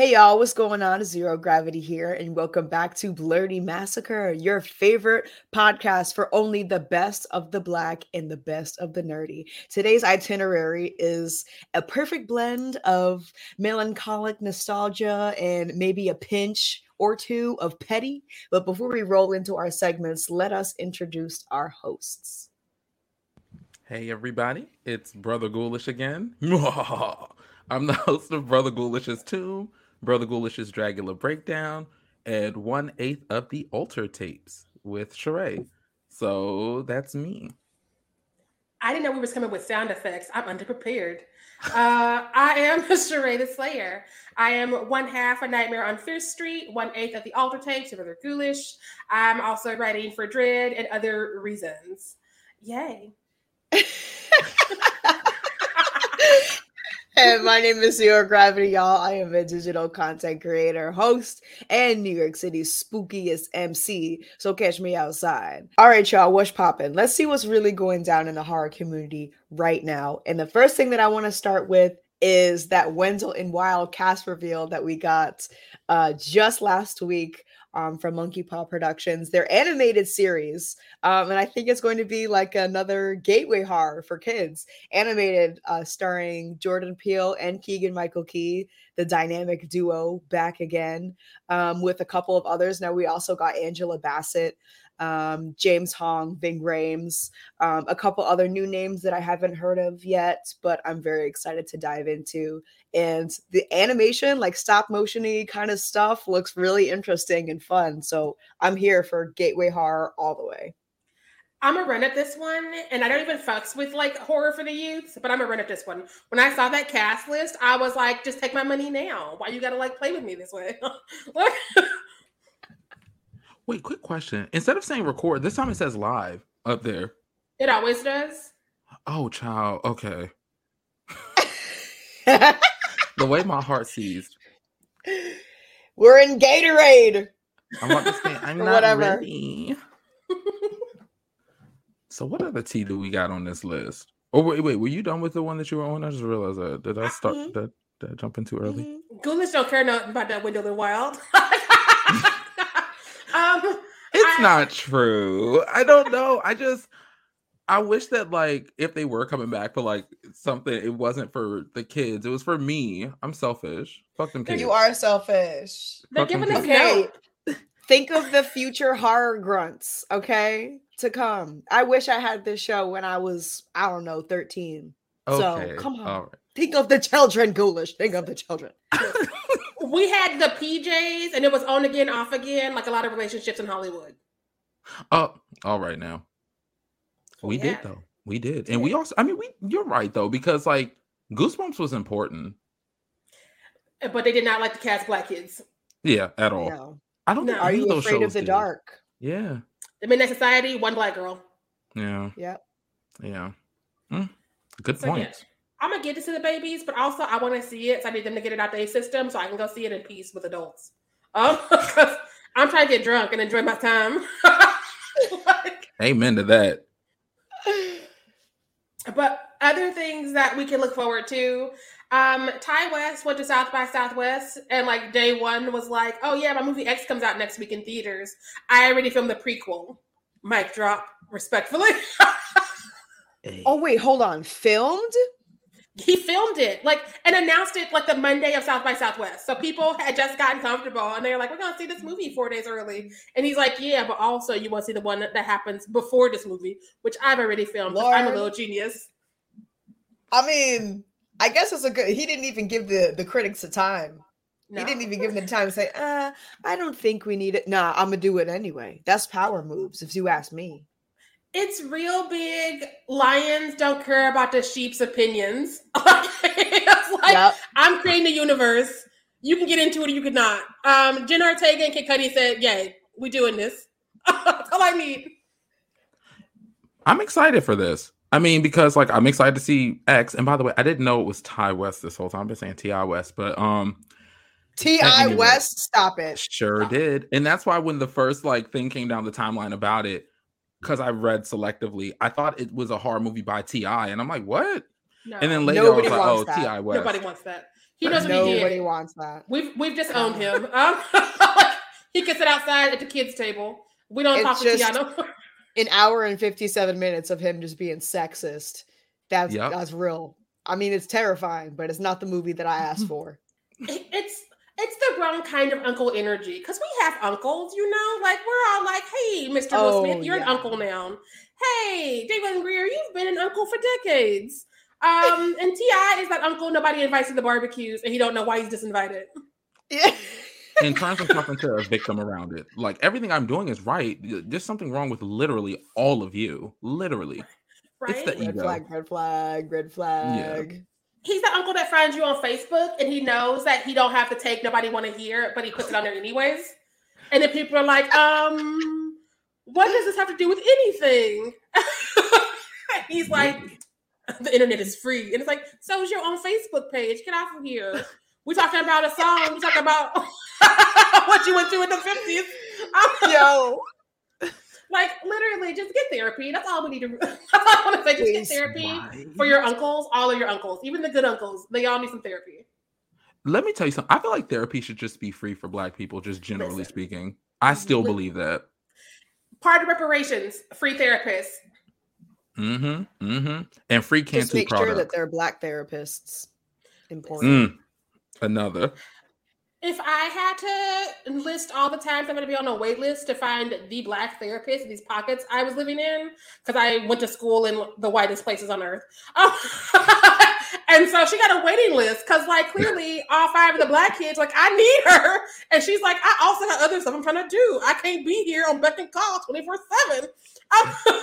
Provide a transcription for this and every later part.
Hey y'all, what's going on? Zero Gravity here, and welcome back to Blerdy Massacre, your favorite podcast for only the best of the black and the best of the nerdy. Today's itinerary is a perfect blend of melancholic nostalgia and maybe a pinch or two of petty. But before we roll into our segments, let us introduce our hosts. Hey everybody, it's Brother Ghoulish again. I'm the host of Brother Ghoulish's Tomb, Brother Ghoulish's Dragula Breakdown, and one eighth of the Alter tapes with Sheree. So that's me. I didn't know we was coming with sound effects. I'm underprepared. Uh, I am Sheree the Slayer. I am one half a Nightmare on Fifth Street, one eighth of the Alter tapes, Brother Ghoulish. I'm also writing for Dread and other reasons. Yay. And my name is Zero Gravity, y'all. I am a digital content creator, host, and New York City's spookiest MC. So catch me outside. All right, y'all, what's popping? Let's see what's really going down in the horror community right now. And the first thing that I want to start with is that Wendell and Wild cast reveal that we got uh, just last week um, from Monkey Paw Productions, their animated series. Um, and I think it's going to be like another gateway horror for kids, animated, uh, starring Jordan Peele and Keegan Michael Key, the dynamic duo back again, um, with a couple of others. Now we also got Angela Bassett. Um, James Hong, Ving Rhames, um, a couple other new names that I haven't heard of yet, but I'm very excited to dive into and the animation like stop motiony kind of stuff looks really interesting and fun so i'm here for gateway horror all the way I'm gonna run at this one, and I don't even fucks with like horror for the youth, but I'm gonna run at this one. When I saw that cast list, I was like, just take my money now. Why you gotta like play with me this way? Wait, quick question. Instead of saying record, this time it says live up there. it always does. Oh, child. Okay. the way my heart seized. we're in gatorade I'm about to say, I'm not whatever. ready. so what other tea do we got on this list? Oh wait, wait, were you done with the one that you were on? I just realized that. Did I start Mhm. that, did I jump in too early? Ghoulish don't care nothing about that Wendell and Wild. Um, It's I- not true. I don't know. I just I wish that like if they were coming back for like something, it wasn't for the kids. It was for me. I'm selfish. Fuck them kids. you are selfish they're giving us kids. Okay. note. think of the future horror grunts okay to come i wish i had this show when i was i don't know 13 So, come on. All think of the children ghoulish think of the children right. We had the PJs, and it was on again, off again, like a lot of relationships in Hollywood. oh, all right now. We Yeah. did though. We did. And we also I mean we you're right though, because like Goosebumps was important. But they did not like to cast black kids. Yeah, at all. no. I don't No. think are you those afraid of the did. dark Yeah. The Midnight Society, one black girl. Yeah. yep Yeah. Mm, Good So, point. yeah. I'm gonna get it to the babies, but also I want to see it. So I need them to get it out of their system so I can go see it in peace with adults. Um, I'm trying to get drunk and enjoy my time. like, Amen to that. but other things that we can look forward to. Um, Ti West went to South by Southwest and like day one was like, oh yeah, my movie X comes out next week in theaters. I already filmed the prequel. Mic drop, respectfully. Oh wait, hold on. Filmed? He filmed it like and announced it like the Monday of South by Southwest. So people had just gotten comfortable and they were like, We're gonna see this movie four days early. And he's like, Yeah, but also you want to see the one that, that happens before this movie, which I've already filmed. 'cause I'm a little genius. I mean, I guess it's a good. He didn't even give the the critics a time. No. He didn't even give them the time to say, uh, I don't think we need it. Nah, I'm gonna do it anyway. That's power moves, if you ask me. It's real big. Lions don't care about the sheep's opinions. it's like Yep. I'm creating the universe. You can get into it or you could not. Um, Jen Ortega and Kid Cudi said, Yay, we doing this. That's all I need. I'm excited for this. I mean, because like I'm excited to see X. And by the way, I didn't know it was Ti West this whole time. I've been saying Ti West, but um, T.I. Anyway. West, stop it. sure did. And that's why when the first like thing came down the timeline about it, because I read selectively, I thought it was a horror movie by Ti, and I'm like, what? No, And then later Nobody I was like, oh. Ti West. nobody wants that. He knows what he Nobody wants that. We've we've just owned him. Um, he can sit outside at the kids' table. We don't It's talk to just- Ti no more. An hour and 57 minutes of him just being sexist. That's Yep. that's real. I mean, it's terrifying, but it's not the movie that I asked for. It- it's it's the wrong kind of uncle energy because we have uncles, you know. Like we're all like, "Hey, Mr. Will Oh, Smith, you're an uncle now." Hey, David Grier, you've been an uncle for decades. Um, and Ti is that uncle nobody invites to the barbecues, and he don't know why he's disinvited. Yeah. and turns himself to a victim around it. Like everything I'm doing is right. There's something wrong with literally all of you. Literally. Right? It's the Red ego. flag, red flag, red flag. He's the uncle that finds you on Facebook and he knows that he don't have to take nobody want to hear, but he puts it on there anyways. And then people are like, um, what does this have to do with anything? he's like, the internet is free. And it's like, so is your own Facebook page. Get off of here. We're talking about a song. We're talking about what you went through in the 50s. Yo. Like literally just get therapy. That's all we need to that's all I want to say. Just get Please. therapy for your uncles, all of your uncles, even the good uncles. They all need some therapy. Let me tell you something. I feel like therapy should just be free for black people, just generally Listen. speaking. I still believe that. Part of reparations, free therapists. Mm-hmm. Mm-hmm. And free Just Cantu make sure that they're black therapists. Important. Mm. Another. If I had to list all the times I'm going to be on a wait list to find the black therapist in these pockets I was living in, because I went to school in the whitest places on earth. And so she got a waiting list because, like, clearly all five of the black kids, like, I need her. And she's like, I also have other stuff I'm trying to do. I can't be here on beck and call 24 7.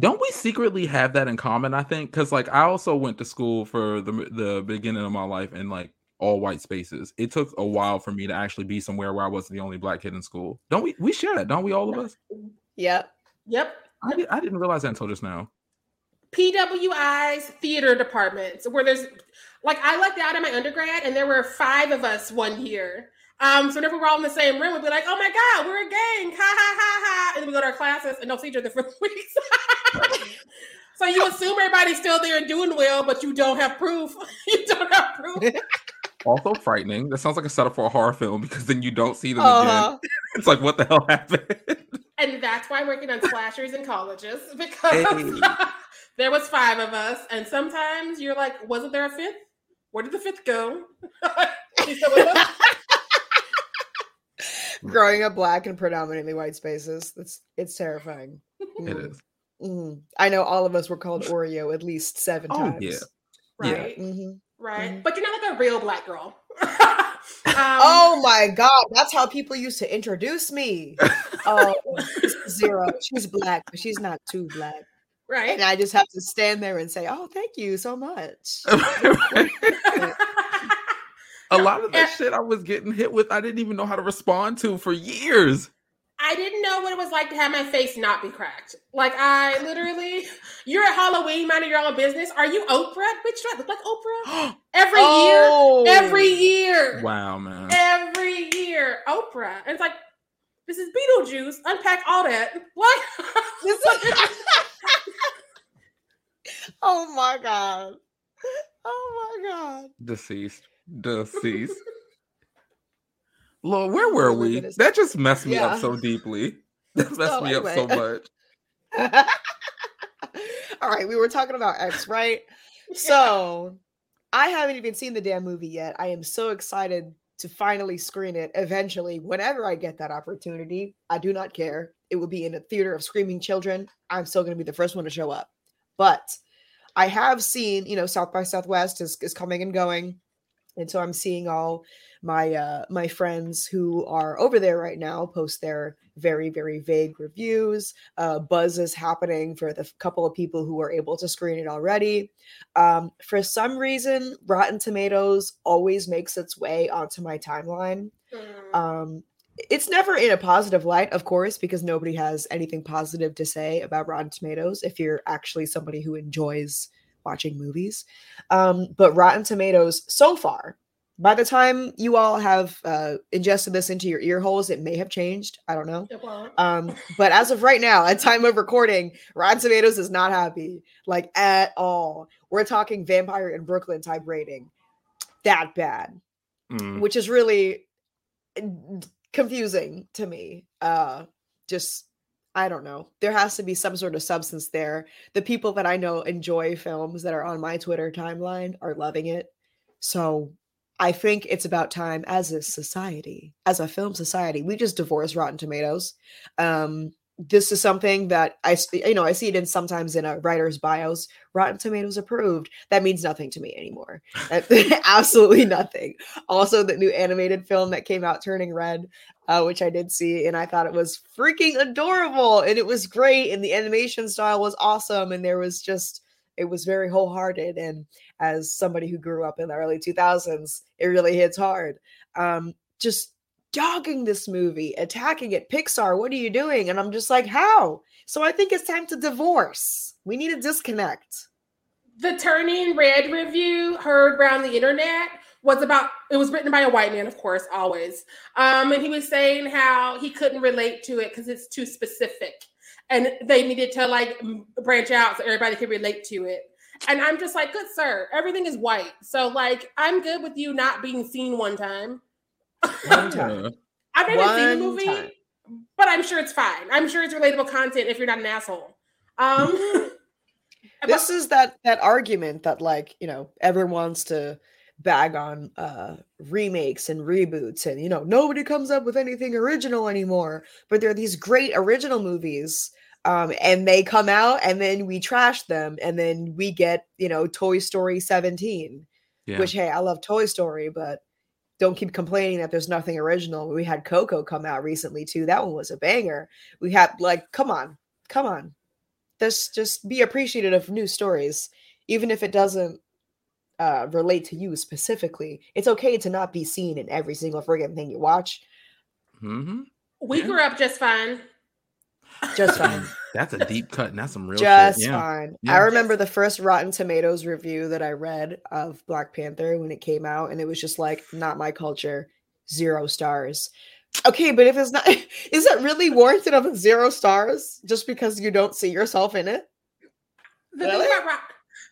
Don't we secretly have that in common? I think because like I also went to school for the the beginning of my life and like all white spaces. It took a while for me to actually be somewhere where I wasn't the only black kid in school. Don't we? We share that, don't we? All of us. Yep. Yep. I, did, I didn't realize that until just now. PWI's theater departments where there's like I lucked out in my undergrad and there were five of us one year. Um, so whenever we're all in the same room, we'd be like, "Oh my god, we're a gang!" Ha ha ha ha! And then we go to our classes and don't see each other for weeks. so you assume everybody's still there and doing well, but you don't have proof. you don't have proof. Also frightening. That sounds like a setup for a horror film because then you don't see them Uh-huh. again. It's like what the hell happened? and that's why I'm working on slashers in colleges because Hey. there was five of us, and sometimes you're like, "Wasn't there a fifth? Where did the fifth go?" You still with us? Growing up black in predominantly white spaces. That's it's terrifying. it Mm, is. mm. I know all of us were called Oreo at least seven Oh, times. yeah. Yeah. right? Right. Mhm. But you're not like a real black girl. um, oh my god, that's how people used to introduce me. Oh, this is zero. She's black, but she's not too black. right. And I just have to stand there and say, "Oh, thank you so much." a lot of that Yeah. shit I was getting hit with, I didn't even know how to respond to for years. I didn't know what it was like to have my face not be cracked. Like I literally, you're at Halloween, minding your own business. Are you Oprah? Bitch, do I look like Oprah? Every Oh. year, every year, Wow, man. every year, Oprah. And it's like, this is Beetlejuice. Unpack all that. What? This is- oh my god. Oh my god. Deceased. Deceased. Lord, where were Oh we? That just messed me Yeah. up so deeply. That messed So me up so much. All right, we were talking about X, right? So I haven't even seen the damn movie yet. I am so excited to finally screen it eventually, whenever I get that opportunity. I do not care. It will be in a theater of screaming children. I'm still going to be the first one to show up. But I have seen, you know, South by Southwest is, is coming and going. And so I'm seeing all my uh my friends who are over there right now post their very very vague reviews. Uh buzz is happening for the couple of people who are able to screen it already. Um for some reason rotten tomatoes always makes its way onto my timeline. Mm. um it's never in a positive light of course because nobody has anything positive to say about rotten tomatoes if you're actually somebody who enjoys watching movies um but rotten tomatoes so far by the time you all have uh, ingested this into your ear holes it may have changed i don't know It won't. um, but as of right now, at time of recording, Rotten Tomatoes is not happy, like at all. We're talking Vampire in Brooklyn type rating, that bad, Mm. which is really confusing to me. Uh, just I don't know. There has to be some sort of substance there. The people that I know enjoy films that are on my Twitter timeline are loving it. So I think it's about time as a society, as a film society, we just divorce Rotten Tomatoes. Um, this is something that I, you know, I see it in sometimes in a writer's bios. Rotten Tomatoes approved. That means nothing to me anymore. Absolutely nothing. Also, the new animated film that came out, Turning Red, uh, which I did see, and I thought it was freaking adorable, and it was great, and the animation style was awesome, and there was just, it was very wholehearted, and as somebody who grew up in the early 2000s, it really hits hard. Um, just dogging this movie, attacking it. Pixar, what are you doing? And I'm just like, how? So I think it's time to divorce. We need to disconnect. the turning red review heard around the internet was about it was written by a white man of course always um and he was saying how he couldn't relate to it because it's too specific and they needed to like branch out so everybody could relate to it and i'm just like good sir everything is white so like i'm good with you not being seen one time One time. I've never seen the movie time. but i'm sure it's fine i'm sure it's relatable content if you're not an asshole um this is that that argument that like you know everyone wants to bag on uh remakes and reboots and you know nobody comes up with anything original anymore but there are these great original movies um and they come out and then we trash them and then we get you know toy story 17 Yeah. which hey i love toy story but don't keep complaining that there's nothing original. We had coco come out recently too. That one was a banger. We had like come on come on. Just just be appreciative of new stories even if it doesn't uh relate to you specifically. It's okay to not be seen in every single friggin' thing you watch. Hmm we grew up just fine just fine That's a deep cut, and that's some real just shit. Yeah. fine i remember the first rotten tomatoes review that i read of black panther when it came out and it was just like not my culture zero stars okay but if it's not is it really warranted of a zero stars just because you don't see yourself in it The Really? thing about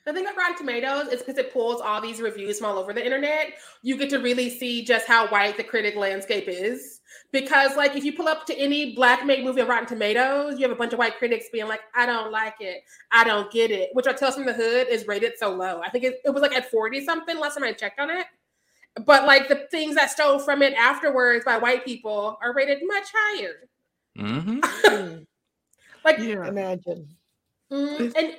the thing about Rotten Tomatoes is because it pulls all these reviews from all over the internet. You get to really see just how white the critic landscape is. Because, like, if you pull up to any black made movie on Rotten Tomatoes, you have a bunch of white critics being like, "I don't like it, I don't get it." Which are Tales from the Hood is rated so low. I think it, it was like at forty something last time I checked on it. But like the things that stole from it afterwards by white people are rated much higher. hmm Hmm, Like, Yeah. imagine mm, and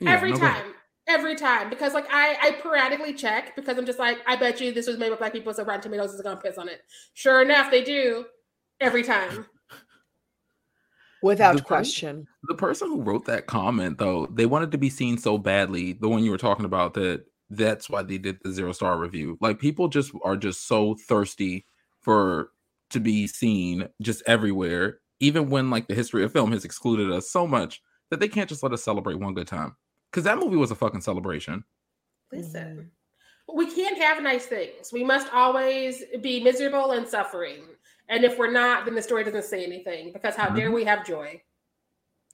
Yeah, every no, go ahead. Time every time because like i i periodically check because i'm just like i bet you this was made by black people so rotten tomatoes is gonna piss on it sure enough they do every time without The thing- question The person who wrote that comment, though, they wanted to be seen so badly. The one you were talking about, that that's why they did the zero star review. Like people just are just so thirsty for to be seen just everywhere even when like the history of film has excluded us so much that they can't just let us celebrate one good time. Because that movie was a fucking celebration. Listen, we can't have nice things. We must always be miserable and suffering. And if we're not, then the story doesn't say anything. Because how dare Mhm. we have joy?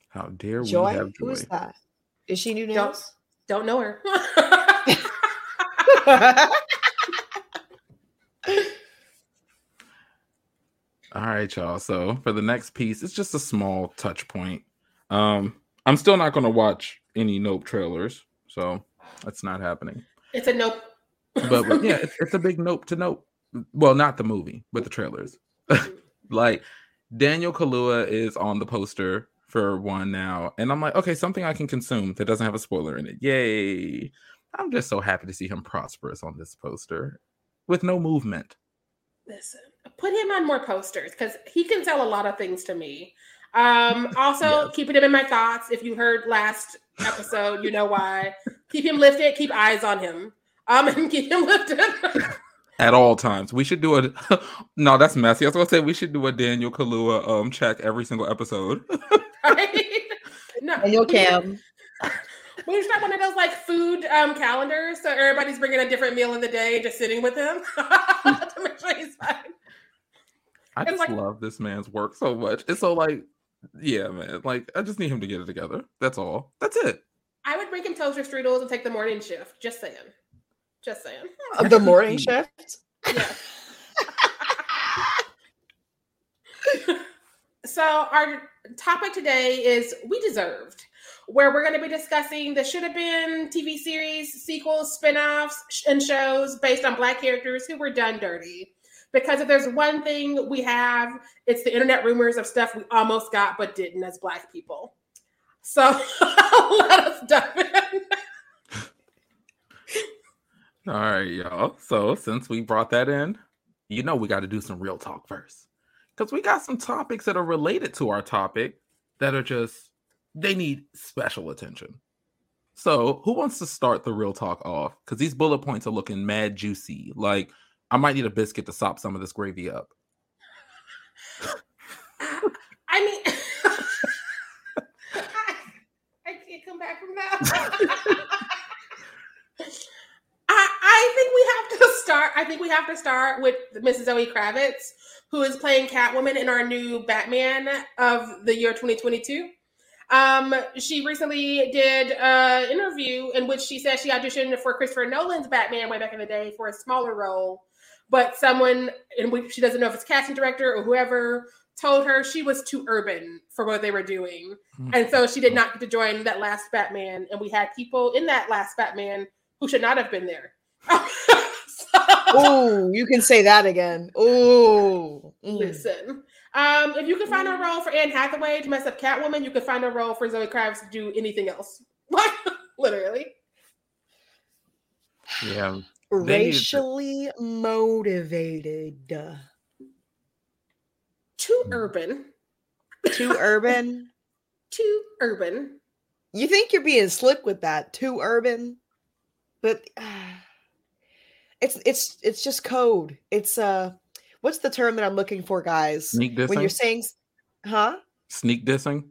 How dare Joy? we have joy? is that? Is she new Don't- nails? Don't know her. All right, y'all. So for the next piece, it's just a small touch point. Um, I'm still not going to watch any Nope trailers, so that's not happening. it's a nope. But, but yeah, it's, it's a big Nope to Nope. Well, not the movie, but the trailers. like Daniel Kaluuya is on the poster for one now, and I'm like, okay, something I can consume that doesn't have a spoiler in it. Yay! I'm just so happy to see him prosperous on this poster with no movement. Listen, put him on more posters because he can tell a lot of things to me. Um, also, Yes. keeping him in my thoughts. If you heard last episode, you know why. Keep him lifted. Keep eyes on him. Um, and keep him lifted. at all times. We should do a no, that's messy. I was gonna say we should do a Daniel Kaluuya um check every single episode. right? No, Daniel we- Cam. We should have one of those like food um, calendars, so everybody's bringing a different meal in the day and just sitting with him to make sure he's fine. I It's just like- love this man's work so much. It's so like, yeah, man. Like I just need him to get it together. That's all. That's it. I would bring him toaster strudels and take the morning shift. Just saying. Just saying. Of the morning shift. Yeah. so our topic today is we deserved where we're going to be discussing the should have been tv series sequels spin-offs sh- and shows based on black characters who were done dirty because if there's one thing we have it's the internet rumors of stuff we almost got but didn't as black people so let us dive in All right, y'all. So since we brought that in, you know we got to do some real talk first. Because we got some topics that are related to our topic that are just they need special attention. So who wants to start the real talk off? Because these bullet points are looking mad juicy. Like I might need a biscuit to sop some of this gravy up. I mean, I, I can't come back from that. I, I think we have to start. I think we have to start with Mrs. Zoe Kravitz, who is playing Catwoman in our new Batman of the year 2022. Um, she recently did an interview in which she said she auditioned for Christopher Nolan's Batman way back in the day for a smaller role, but someone in which she doesn't know if it's casting director or whoever told her she was too urban for what they were doing. And so she did not get to join that last Batman. And we had people in that last Batman who should not have been there. So- Ooh, you can say that again. oh Mm. Listen, um, if you can find a role for Anne Hathaway to mess up Catwoman, you can find a role for Zoe Kravitz to do anything else. Literally. Yeah. They needed to- Racially motivated. Too Mm. urban. Too urban. Too urban. You think you're being slick with that? Too urban, but uh, it's it's it's just code. It's uh, what's the term that I'm looking for, guys? Sneak When you're saying, huh? Sneak dissing.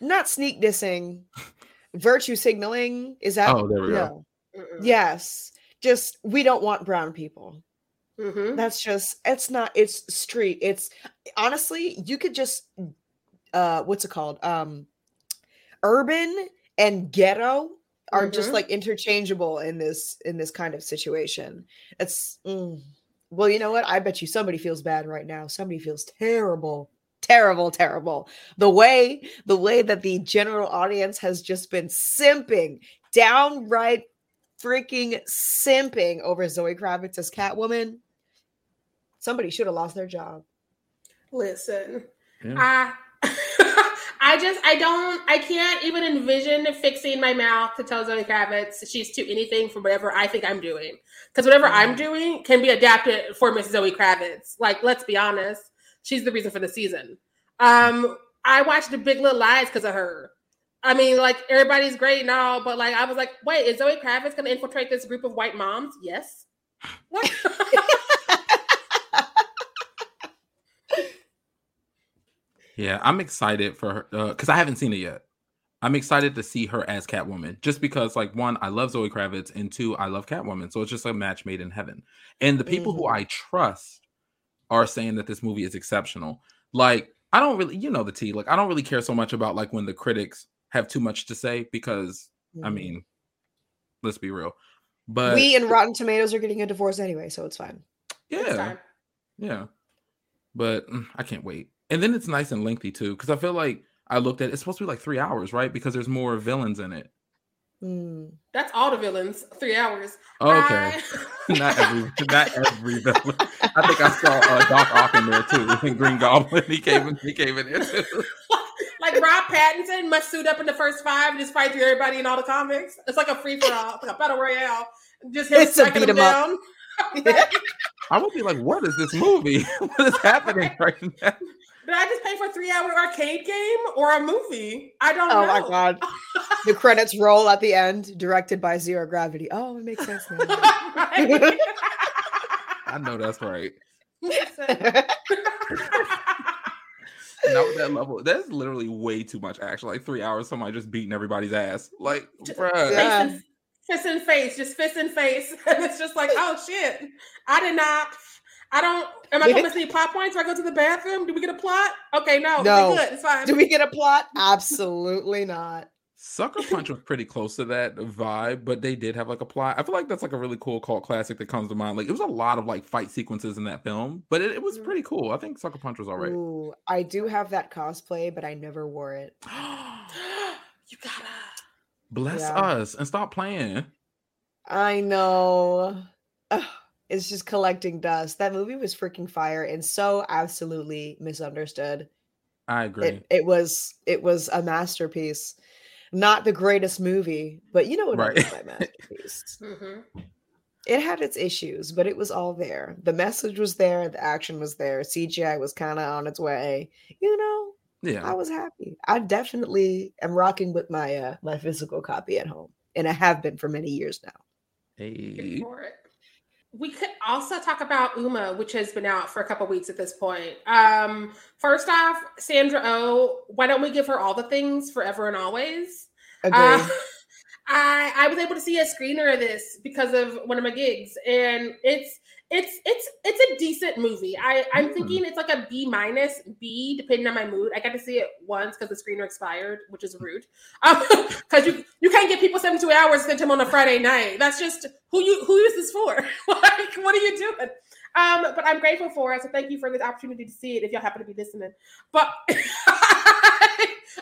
Not sneak dissing, virtue signaling. Is that? Oh, there we go. Mm-mm. Yes. Just we don't want brown people. Mhm. That's just it's not it's street. It's honestly, you could just uh what's it called? Um urban and ghetto are just Mhm. like interchangeable in this in this kind of situation. It's mm. well, you know what? I bet you somebody feels bad right now. Somebody feels terrible. Terrible, terrible. The way the way that the general audience has just been simping, downright freaking simping over Zoe Kravitz as Catwoman. Somebody should have lost their job. Listen, Yeah. I, I just, I don't, I can't even envision fixing my mouth to tell Zoe Kravitz she's too anything for whatever I think I'm doing. Because whatever I'm Mm. doing can be adapted for Miss Zoe Kravitz. Like, let's be honest, she's the reason for the season. Um, I watched The Big Little Lies because of her. I mean, like everybody's great and all, but like I was like, wait, is Zoe Kravitz going to infiltrate this group of white moms? Yes. What? Yeah, I'm excited for her because I haven't seen it yet. I'm excited to see her as Catwoman, just because, like, one, I love Zoe Kravitz, and two, I love Catwoman. So it's just a match made in heaven. And the people Mm-hmm. who I trust are saying that this movie is exceptional. Like, I don't really, you know, the T. Like, I don't really care so much about like when the critics have too much to say because, I Mhm. mean, let's be real. But we and Rotten Tomatoes are getting a divorce anyway, so it's fine. Yeah, yeah. But mm, I can't wait. And then it's nice and lengthy too, because I feel like I looked at it's supposed to be like three hours, right? Because there's more villains in it. Mm. That's all the villains. Three hours. Okay. I- not every not every villain. I think I saw uh, Doc Ock in there too, in Green Goblin. He came in, he came in there too. like Rob Pattinson must suit up in the first five and just fight through everybody in all the comics. It's like a free for all, like a battle royale. Just him It's a striking beat them 'em up. down. I would be like, what is this movie? what is happening right now? Did I just pay for a three hour arcade game or a movie? I don't oh know. Oh know. my god. The credits roll at the end, directed by Zero Gravity. Oh, it makes sense now. I know that's right. Listen. Not that level. That's literally way too much action. Like three hours, somebody just beating everybody's ass. Like, bruh. Yeah. Face fist in face, just fist in face. And it's just like, oh shit. I did not. I don't. Am I going to see any plot points? Do I go to the bathroom? Do we get a plot? Okay, no. No. Good. It's fine. Do we get a plot? Absolutely not. Sucker Punch was pretty close to that vibe, but they did have like a plot. I feel like that's like a really cool cult classic that comes to mind. Like it was a lot of like fight sequences in that film, but it, it was Mhm. pretty cool. I think Sucker Punch was all right. Ooh, I do have that cosplay, but I never wore it. you gotta. Bless Yeah. us and stop playing. I know. Ugh, it's just collecting dust. That movie was freaking fire and so absolutely misunderstood. I agree. It it was it was a masterpiece. Not the greatest movie, but you know what Right. I mean by masterpiece. Mhm. it had its issues, but it was all there. The message was there, the action was there, CGI was kind of on its way. You know, yeah. I was happy. I definitely am rocking with my uh my physical copy at home, and I have been for many years now. Good Hey. We could also talk about Umma, which has been out for a couple weeks at this point. Um, first off, Sandra Oh, why don't we give her all the things forever and always? Agreed. Uh, I I was able to see a screener of this because of one of my gigs, and it's it's it's it's a decent movie. I I'm Mm. thinking it's like a B minus B depending on my mood. I got to see it once because the screener expired, which is rude. Because you you can't get people 72 hours sent them on a Friday night. That's just who you who is this for? like what are you doing? Um, but I'm grateful for it. So thank you for the opportunity to see it if y'all happen to be listening. But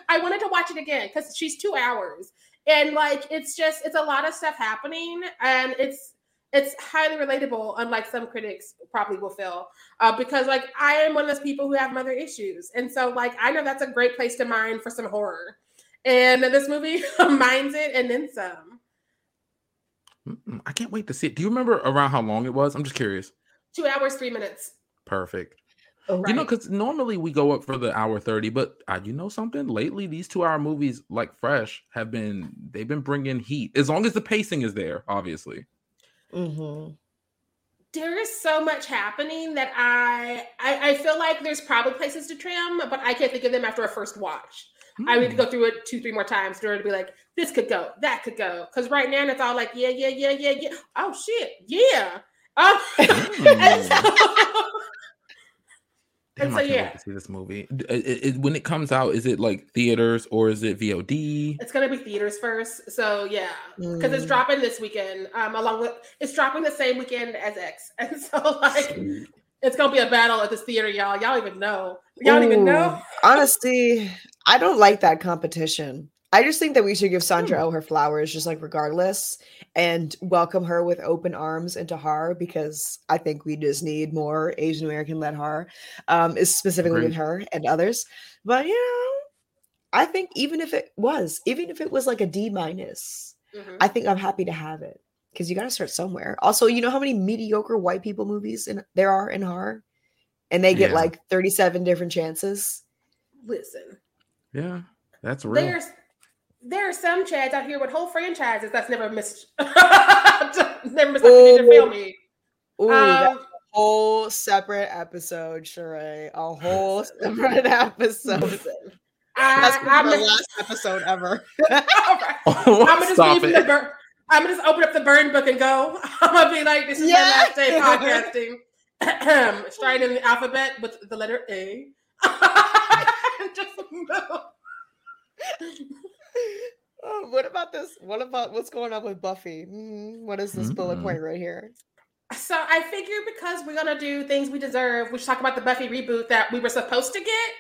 I wanted to watch it again because she's two hours and like it's just it's a lot of stuff happening and it's it's highly relatable unlike some critics probably will feel uh, because like i am one of those people who have mother issues and so like i know that's a great place to mine for some horror and this movie mines it and then some I can't wait to see it. Do you remember around how long it was? I'm just curious. two hours three minutes Perfect. Oh, You know, because normally we go up for the hour 30, but uh, you know something? Lately, these two hour movies, like Fresh, have been, they've been bringing heat. As long as the pacing is there, obviously. Mhm. there is so much happening that I, I I feel like there's probably places to trim, but I can't think of them after a first watch. I need to Hmm. go through it two, three more times in order to be like, this could go, that could go. Because right now it's all like, yeah, yeah, yeah, yeah, yeah. Oh shit, yeah. Um, and so, Damn, and I so, can't yeah. wait to see this movie. D- i- i- i- when it comes out, is it like theaters or is it VOD? it's gonna be theaters first. So yeah, because it's Mm. dropping this weekend. Um, along with it's dropping the same weekend as X, and so like it's gonna be a battle at this theater, y'all. Y'all even know. Y'all don't even know. Honestly, I don't like that competition. I just think that we should give Sandra Hmm. Oh her flowers, just like regardless, and welcome her with open arms into horror because I think we just need more Asian American led horror, um, is specifically with Agreed. her and others. But you know, I think even if it was, even if it was like a D minus, Mhm. I think I'm happy to have it because you got to start somewhere. Also, you know how many mediocre white people movies in, there are in horror, and they get Yeah. like 37 different chances. Listen, Yeah, that's real. there's there are some chads out here with whole franchises that's never missed never missed opportunity to film me. Ooh, that Um, whole separate episode, Sheree. A whole separate episode. That's I, gonna I'm, be the last episode ever. Oh, I'm gonna just leave the burn. I'm gonna just open up the burn book and go. I'm gonna be like, "This is Yeah. my last day podcasting." Starting in the alphabet with the letter A. just move. Oh, what about this? What about what's going on with Buffy? Mm, what is this bullet Mm. point right here? So I figure because we're gonna do things we deserve, we should talk about the Buffy reboot that we were supposed to get.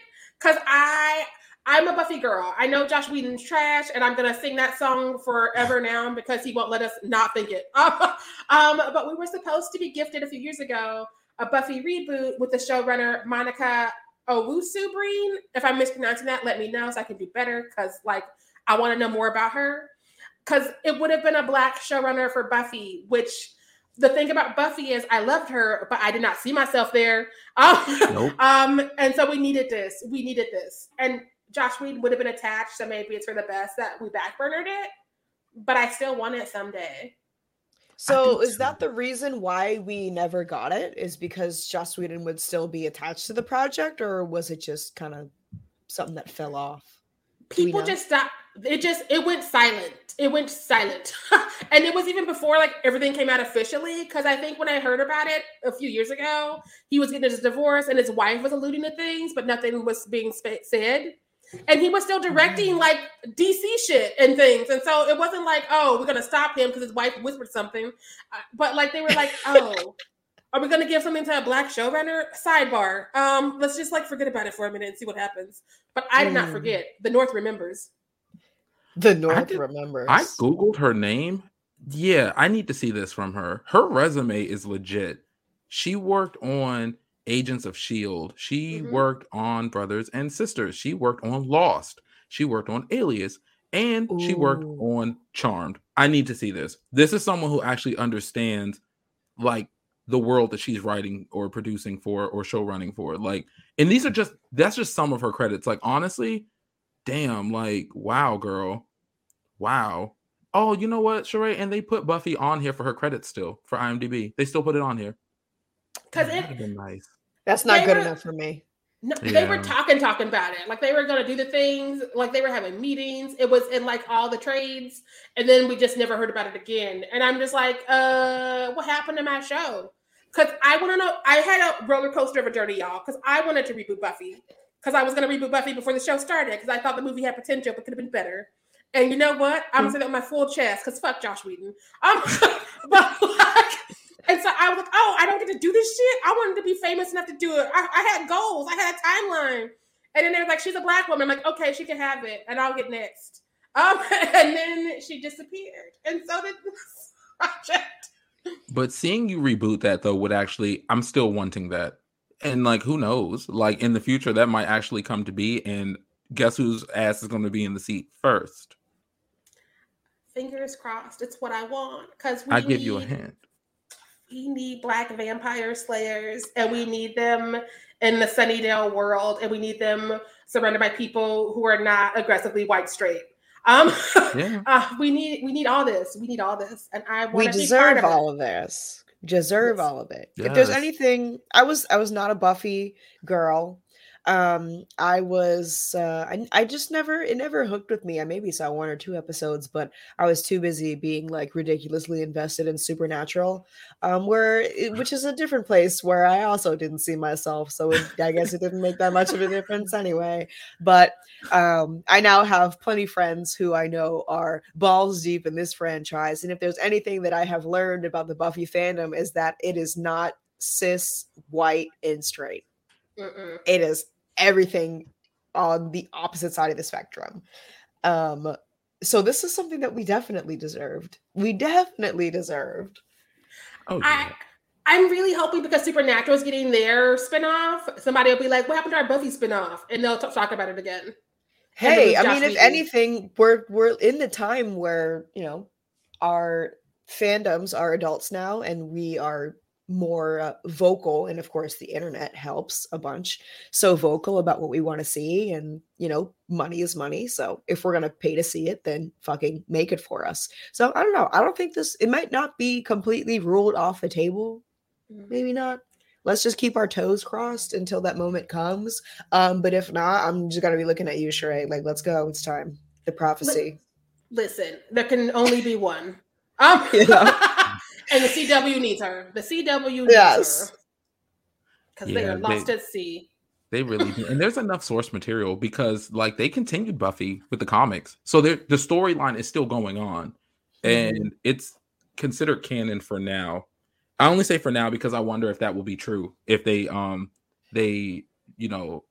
Cause I I'm a Buffy girl. I know Joss Whedon's trash, and I'm gonna sing that song forever now because he won't let us not think it. um, but we were supposed to be gifted a few years ago a Buffy reboot with the showrunner Monica Owusu-Breen. If I'm mispronouncing that, let me know so I can do better. Cause like I want to know more about her. Cause it would have been a black showrunner for Buffy, which the thing about Buffy is I loved her, but I did not see myself there. Um, Nope. um, and so we needed this. We needed this. And Joss Whedon would have been attached, so maybe it's for the best that we backburnered it. But I still want it someday. So is too. that the reason why we never got it? Is because Joss Whedon would still be attached to the project, or was it just kind of something that fell off? People just stopped. It just it went silent. It went silent, and it was even before like everything came out officially. Because I think when I heard about it a few years ago, he was getting his divorce, and his wife was alluding to things, but nothing was being sp- said. And he was still directing like DC shit and things, and so it wasn't like, oh, we're gonna stop him because his wife whispered something. Uh, But like they were like, oh, are we gonna give something to a black showrunner? Sidebar. Um, let's just like forget about it for a minute and see what happens. But I did not Mm. forget. The North remembers. the North did- remembers. I googled her name. Yeah, I need to see this from her. Her resume is legit. She worked on Agents of Shield. She Mhm. worked on Brothers and Sisters. She worked on Lost. She worked on Alias, and she worked on Charmed. I need to see this. This is someone who actually understands like the world that she's writing or producing for or show running for. Like, and these are just that's just some of her credits. Like, honestly, damn, like, wow, girl. Wow. Oh, you know what, Sheree? And they put Buffy on here for her credits still for IMDb. They still put it on here. Because That'd it been nice. That's not good were- enough for me. No, they were talking, talking about it. Like they were gonna do the things, like they were having meetings. It was in like all the trades, and then we just never heard about it again. And I'm just like, uh, what happened to my show? Because I want to know. I had a roller coaster of a journey, y'all. Because I wanted to reboot Buffy. Because I was gonna reboot Buffy before the show started. Because I thought the movie had potential, but could have been better. And you know what? I'm gonna say that with my full chest. Because fuck Joss Whedon. Um, but like, and so I was like, oh, I don't get to do this shit. I wanted to be famous enough to do it. I, I had goals. I had a timeline. And then they were like, she's a black woman. I'm like, okay, she can have it, and I'll get next. Um, and then she disappeared, and so did this project. But seeing you reboot that though would actually I'm still wanting that. And like who knows? Like in the future that might actually come to be and guess whose ass is going to be in the seat first? Fingers crossed. It's what I want because I give you a hint. We need black vampire slayers, and we need them in the Sunnydale world, and we need them surrounded by people who are not aggressively white straight. Um, Yeah. uh, we need we need all this. We need all this, and I We want to be part deserve of it. all of this. Deserve Yes. all of it. If there's anything, I was I was not a Buffy girl. Um, I was uh I, I just never it never hooked with me. I maybe saw one or two episodes, but I was too busy being like ridiculously invested in Supernatural, um, where it, which is a different place where I also didn't see myself. So it, I guess it didn't make that much of a difference anyway. But um, I now have plenty friends who I know are balls deep in this franchise. And if there's anything that I have learned about the Buffy fandom is that it is not cis, white, and straight. Mm-mm. It is everything on the opposite side of the spectrum. Um, so this is something that we definitely deserved. We definitely deserved. Oh I yeah. I'm really hoping because Supernatural is getting their spinoff, somebody will be like, "What happened to our Buffy spinoff?" and they'll t- talk about it again. Hey, I Joss mean, if anything, we're we're in the time where you know our fandoms are adults now, and we are more uh, vocal, and of course, the internet helps a bunch. So vocal about what we want to see, and you know, money is money. So if we're gonna pay to see it, then fucking make it for us. So I don't know. I don't think this. It might not be completely ruled off the table. Mhm. Maybe not. let's just keep our toes crossed until that moment comes. Um, but if not, I'm just gonna be looking at you, Sheree. Like, let's go. It's time. The prophecy. Listen, there can only be one. Um, Yeah. And the CW needs her. The CW needs Yes. her because they are lost they- at sea. They really do. And there's enough source material because like they continued Buffy with the comics. So they're- the storyline is still going on. And it's considered canon for now. I only say for now because I wonder if that will be true. If they um they, you know,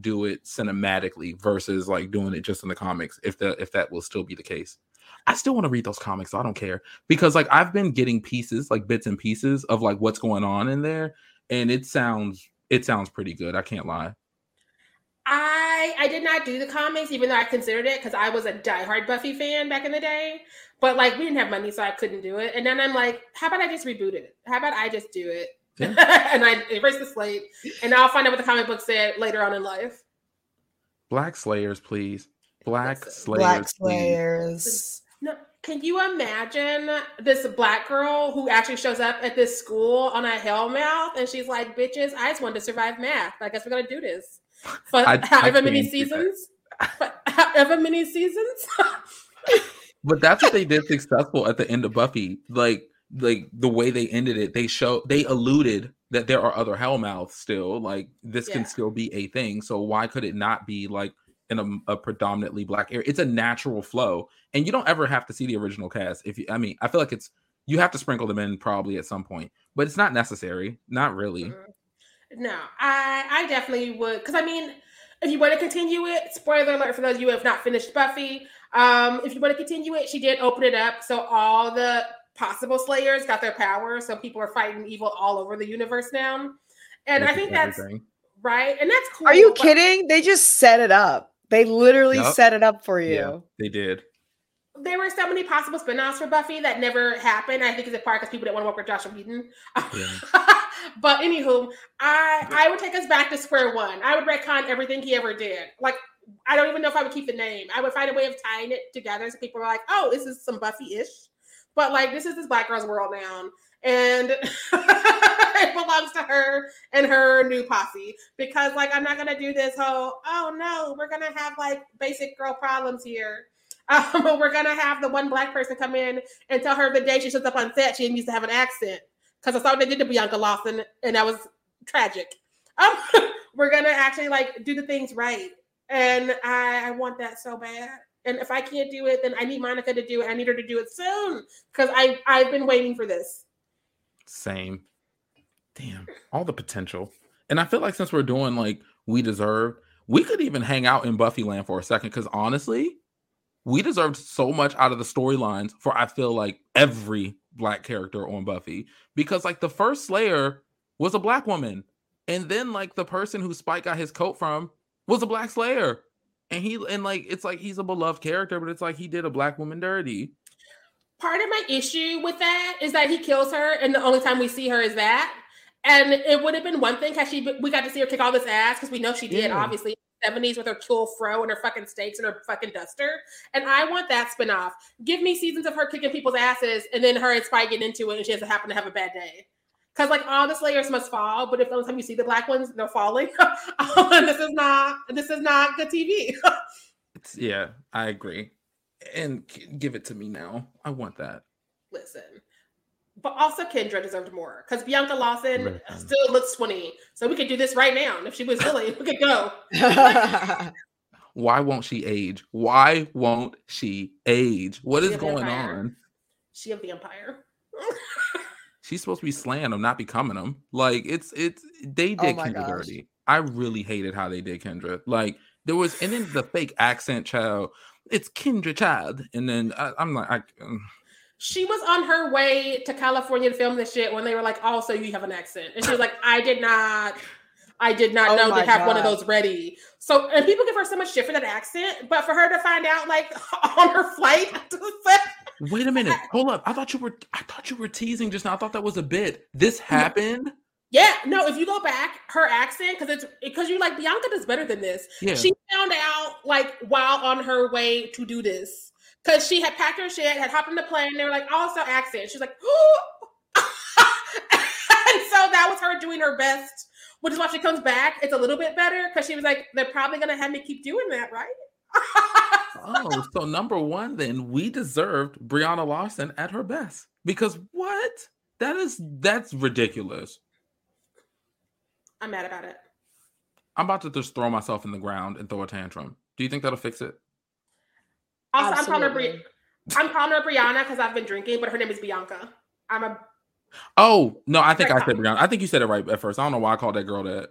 do it cinematically versus like doing it just in the comics, if the if that will still be the case. I still want to read those comics. So I don't care because like I've been getting pieces, like bits and pieces of like what's going on in there, and it sounds it sounds pretty good. I can't lie. I I did not do the comics, even though I considered it because I was a diehard Buffy fan back in the day. But like we didn't have money, so I couldn't do it. And then I'm like, how about I just reboot it? How about I just do it? Yeah. and I erase the slate, and I'll find out what the comic book said later on in life. Black Slayers, please. Black Listen, Slayers, Black please. Slayers. No, can you imagine this black girl who actually shows up at this school on a hellmouth and she's like, "Bitches, I just wanted to survive math. I guess we're gonna do this for I- I however many can't do that. seasons, for however many seasons." But that's what they did successful at the end of Buffy. Like, like the way they ended it, they show they alluded that there are other Hellmouths still. Like this can still be a thing. So why could it not be like in a, a predominantly black area? It's a natural flow, and you don't ever have to see the original cast. If you, I mean, I feel like it's you have to sprinkle them in probably at some point, but it's not necessary. Not really. Mm-hmm. No, I I definitely would because I mean, if you want to continue it, spoiler alert for those of you who have not finished Buffy. Um, if you want to continue it, she did open it up so all the possible Slayers got their power, so people are fighting evil all over the universe now. And I which is think that's everything. right, and that's cool. Are you but kidding? They just set it up. They literally Yup. set it up for you. Yeah, they did. There were so many possible spin-offs for Buffy that never happened. I think it's in part because people didn't want to work with Joshua Whedon. but anywho, I I would take us back to square one. I would retcon everything he ever did. Like I don't even know if I would keep the name. I would find a way of tying it together so people are like, oh, this is some Buffy-ish. But like this is this black girl's world now. And it belongs to her and her new posse. Because like I'm not gonna do this whole, oh no, we're gonna have like basic girl problems here. Um, we're gonna have the one black person come in and tell her the day she shows up on set, she needs to have an accent. Because I saw what they did to Bianca Lawson, and that was tragic. Um, we're gonna actually like do the things right, and I, I want that so bad. And if I can't do it, then I need Monica to do it. I need her to do it soon because I I've been waiting for this. Same. Damn, all the potential. And I feel like since we're doing like we deserve, we could even hang out in Buffy land for a second. Because honestly, we deserved so much out of the storylines for I feel like every black character on Buffy. Because like the first Slayer was a black woman. And then like the person who Spike got his coat from was a black Slayer. And he and like it's like he's a beloved character, but it's like he did a black woman dirty. Part of my issue with that is that he kills her, and the only time we see her is that. And it would have been one thing had she we got to see her kick all this ass because we know she did, Yeah. obviously. 70s with her cool fro and her fucking steaks and her fucking duster. And I want that spinoff. Give me seasons of her kicking people's asses and then her and Spike getting into it and she has to happen to have a bad day. Because like all the slayers must fall, but if the only time you see the black ones, they're falling. Oh, this is not this is not good TV. Yeah, I agree. And give it to me now. I want that. Listen. But also Kendra deserved more because Bianca Lawson Listen. still looks 20. So we could do this right now. And if she was willing, we could go. Why won't she age? Why won't she age? What is She a going vampire. on? She a vampire. She's supposed to be slaying them, not becoming them. Like it's it's they Oh did my Kendra gosh. dirty. I really hated how they did Kendra. Like there was, and then the fake accent child. It's Kendra child, and then I, I'm like, I, mm, She was on her way to California to film this shit when they were like, also you have an accent. And she was like, I did not, I did not Oh know my to have one of those ready. So and people give her so much shit for that accent, but for her to find out like on her flight to the wait a minute, hold up. I thought you were, I thought you were teasing just now. I thought that was a bit. This happened. Yeah, no, if you go back, her accent, because it's because you're like, Bianca does better than this. Yeah. She found out like while on her way to do this. Cause she had packed her shit, had hopped in the plane, and they were like, oh, also accent. She's like, and so that was her doing her best, which is why she comes back, it's a little bit better because she was like, they're probably gonna have me keep doing that, right? oh, so number one, then we deserved Brianna Larson at her best because what? That is that's ridiculous. I'm mad about it. I'm about to just throw myself in the ground and throw a tantrum. Do you think that'll fix it? Also, I'm calling her Bri- I'm calling her Brianna because I've been drinking, but her name is Bianca. I'm a. Oh no, I think I said Brianna. I think you said it right at first. I don't know why I called that girl that.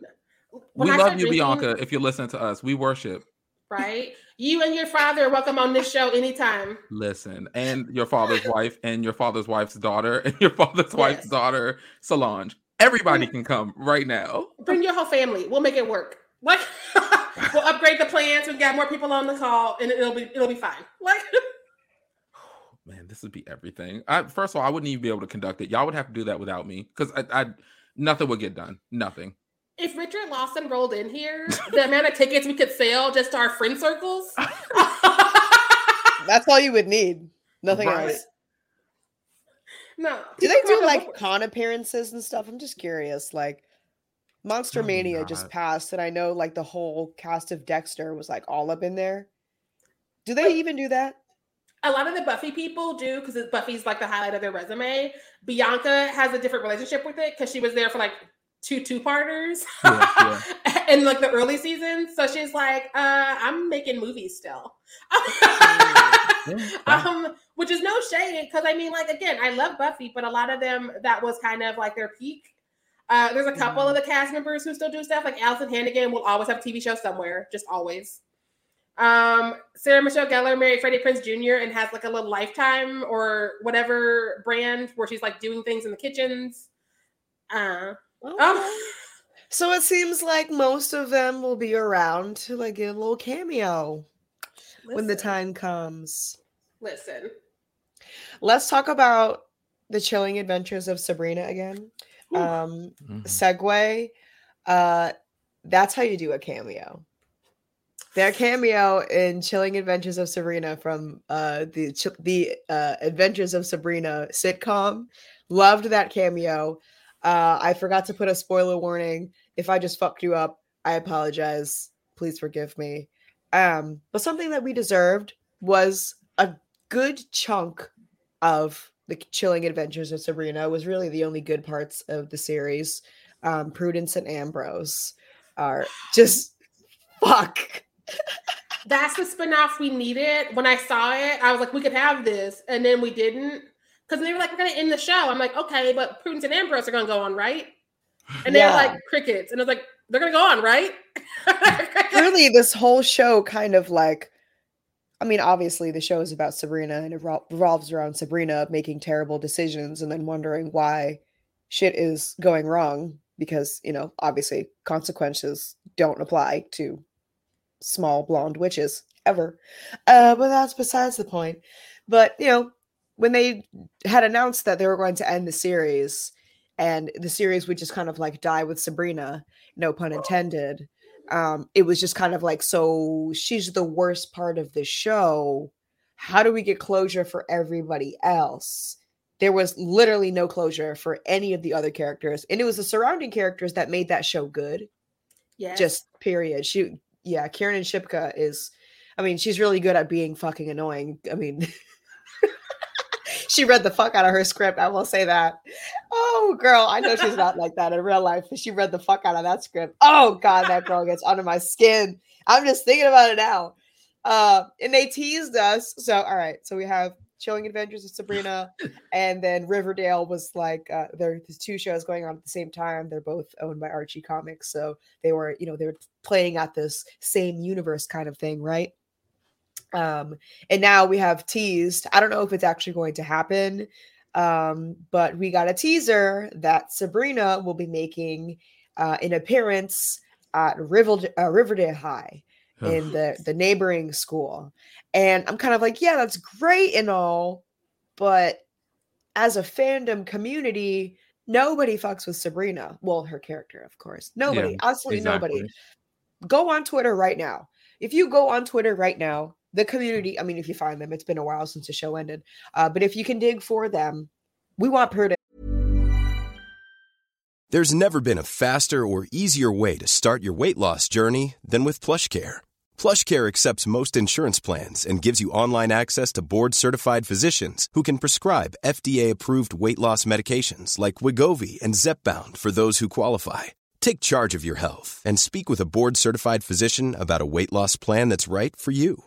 When we I love you, drinking, Bianca. If you're listening to us, we worship. Right, you and your father are welcome on this show anytime. Listen, and your father's wife, and your father's wife's daughter, and your father's yes. wife's daughter, Solange. Everybody can come right now. Bring your whole family. We'll make it work. Like we'll upgrade the plans. We've got more people on the call, and it'll be it'll be fine. Like. Man, this would be everything. I, first of all, I wouldn't even be able to conduct it. Y'all would have to do that without me because I, I, nothing would get done. Nothing. If Richard Lawson rolled in here, the amount of tickets we could sell just to our friend circles. That's all you would need. Nothing right. else. No. Do they do like con appearances and stuff? I'm just curious. Like Monster oh, Mania God. just passed, and I know like the whole cast of Dexter was like all up in there. Do they even do that? A lot of the Buffy people do because Buffy's like the highlight of their resume. Bianca has a different relationship with it because she was there for like two two parters yeah, yeah. in like the early seasons. So she's like, uh, I'm making movies still. um, which is no shade because I mean, like again, I love Buffy, but a lot of them that was kind of like their peak. Uh, there's a couple mm. of the cast members who still do stuff. Like Alyson Hannigan will always have a TV show somewhere, just always. Um, Sarah Michelle Gellar married Freddie Prinze Jr. and has like a little lifetime or whatever brand where she's like doing things in the kitchens. Uh, okay. um, so it seems like most of them will be around to like get a little cameo listen, when the time comes. Listen. Let's talk about the chilling adventures of Sabrina again. Ooh. Um mm-hmm. segue. Uh that's how you do a cameo. Their cameo in Chilling Adventures of Sabrina from uh, the the uh, Adventures of Sabrina sitcom. Loved that cameo. Uh, I forgot to put a spoiler warning. If I just fucked you up, I apologize. Please forgive me. Um, but something that we deserved was a good chunk of the Chilling Adventures of Sabrina. Was really the only good parts of the series. Um, Prudence and Ambrose are just fuck that's the spinoff we needed. When I saw it, I was like, we could have this, and then we didn't because they were like, we're gonna end the show. I'm like, okay, but Prudence and Ambrose are gonna go on, right? And they're like crickets, and I was like, they're gonna go on, right? really, this whole show kind of like. I mean, obviously, the show is about Sabrina and it revolves around Sabrina making terrible decisions and then wondering why shit is going wrong because, you know, obviously consequences don't apply to small blonde witches ever. Uh, but that's besides the point. But you know, when they had announced that they were going to end the series and the series would just kind of like die with Sabrina, no pun intended. Um, it was just kind of like, so she's the worst part of the show. How do we get closure for everybody else? There was literally no closure for any of the other characters, and it was the surrounding characters that made that show good. Yeah. Just period. She yeah, Kiernan Shipka is I mean, she's really good at being fucking annoying. I mean, she read the fuck out of her script. I will say that. Oh, girl, I know she's not like that in real life, but she read the fuck out of that script. Oh God, that girl gets under my skin. I'm just thinking about it now. Uh, and they teased us. So, all right, so we have Chilling Adventures of Sabrina, and then Riverdale was like uh, there's two shows going on at the same time. They're both owned by Archie Comics, so they were you know they were playing at this same universe kind of thing, right? Um, and now we have teased. I don't know if it's actually going to happen, um, but we got a teaser that Sabrina will be making uh, an appearance at Riverdale, uh, Riverdale High in the the neighboring school. And i'm kind of like yeah that's great and all but as a fandom community nobody fucks with sabrina. Well her character of course. Nobody yeah, absolutely exactly. nobody go on twitter right now. If you go on twitter right now the community i mean if you find them it's been a while since the show ended uh, but if you can dig for them we want her to There's never been a faster or easier way to start your weight loss journey than with PlushCare. PlushCare accepts most insurance plans and gives you online access to board-certified physicians who can prescribe FDA-approved weight loss medications like Wegovy and Zepbound for those who qualify. Take charge of your health and speak with a board-certified physician about a weight loss plan that's right for you.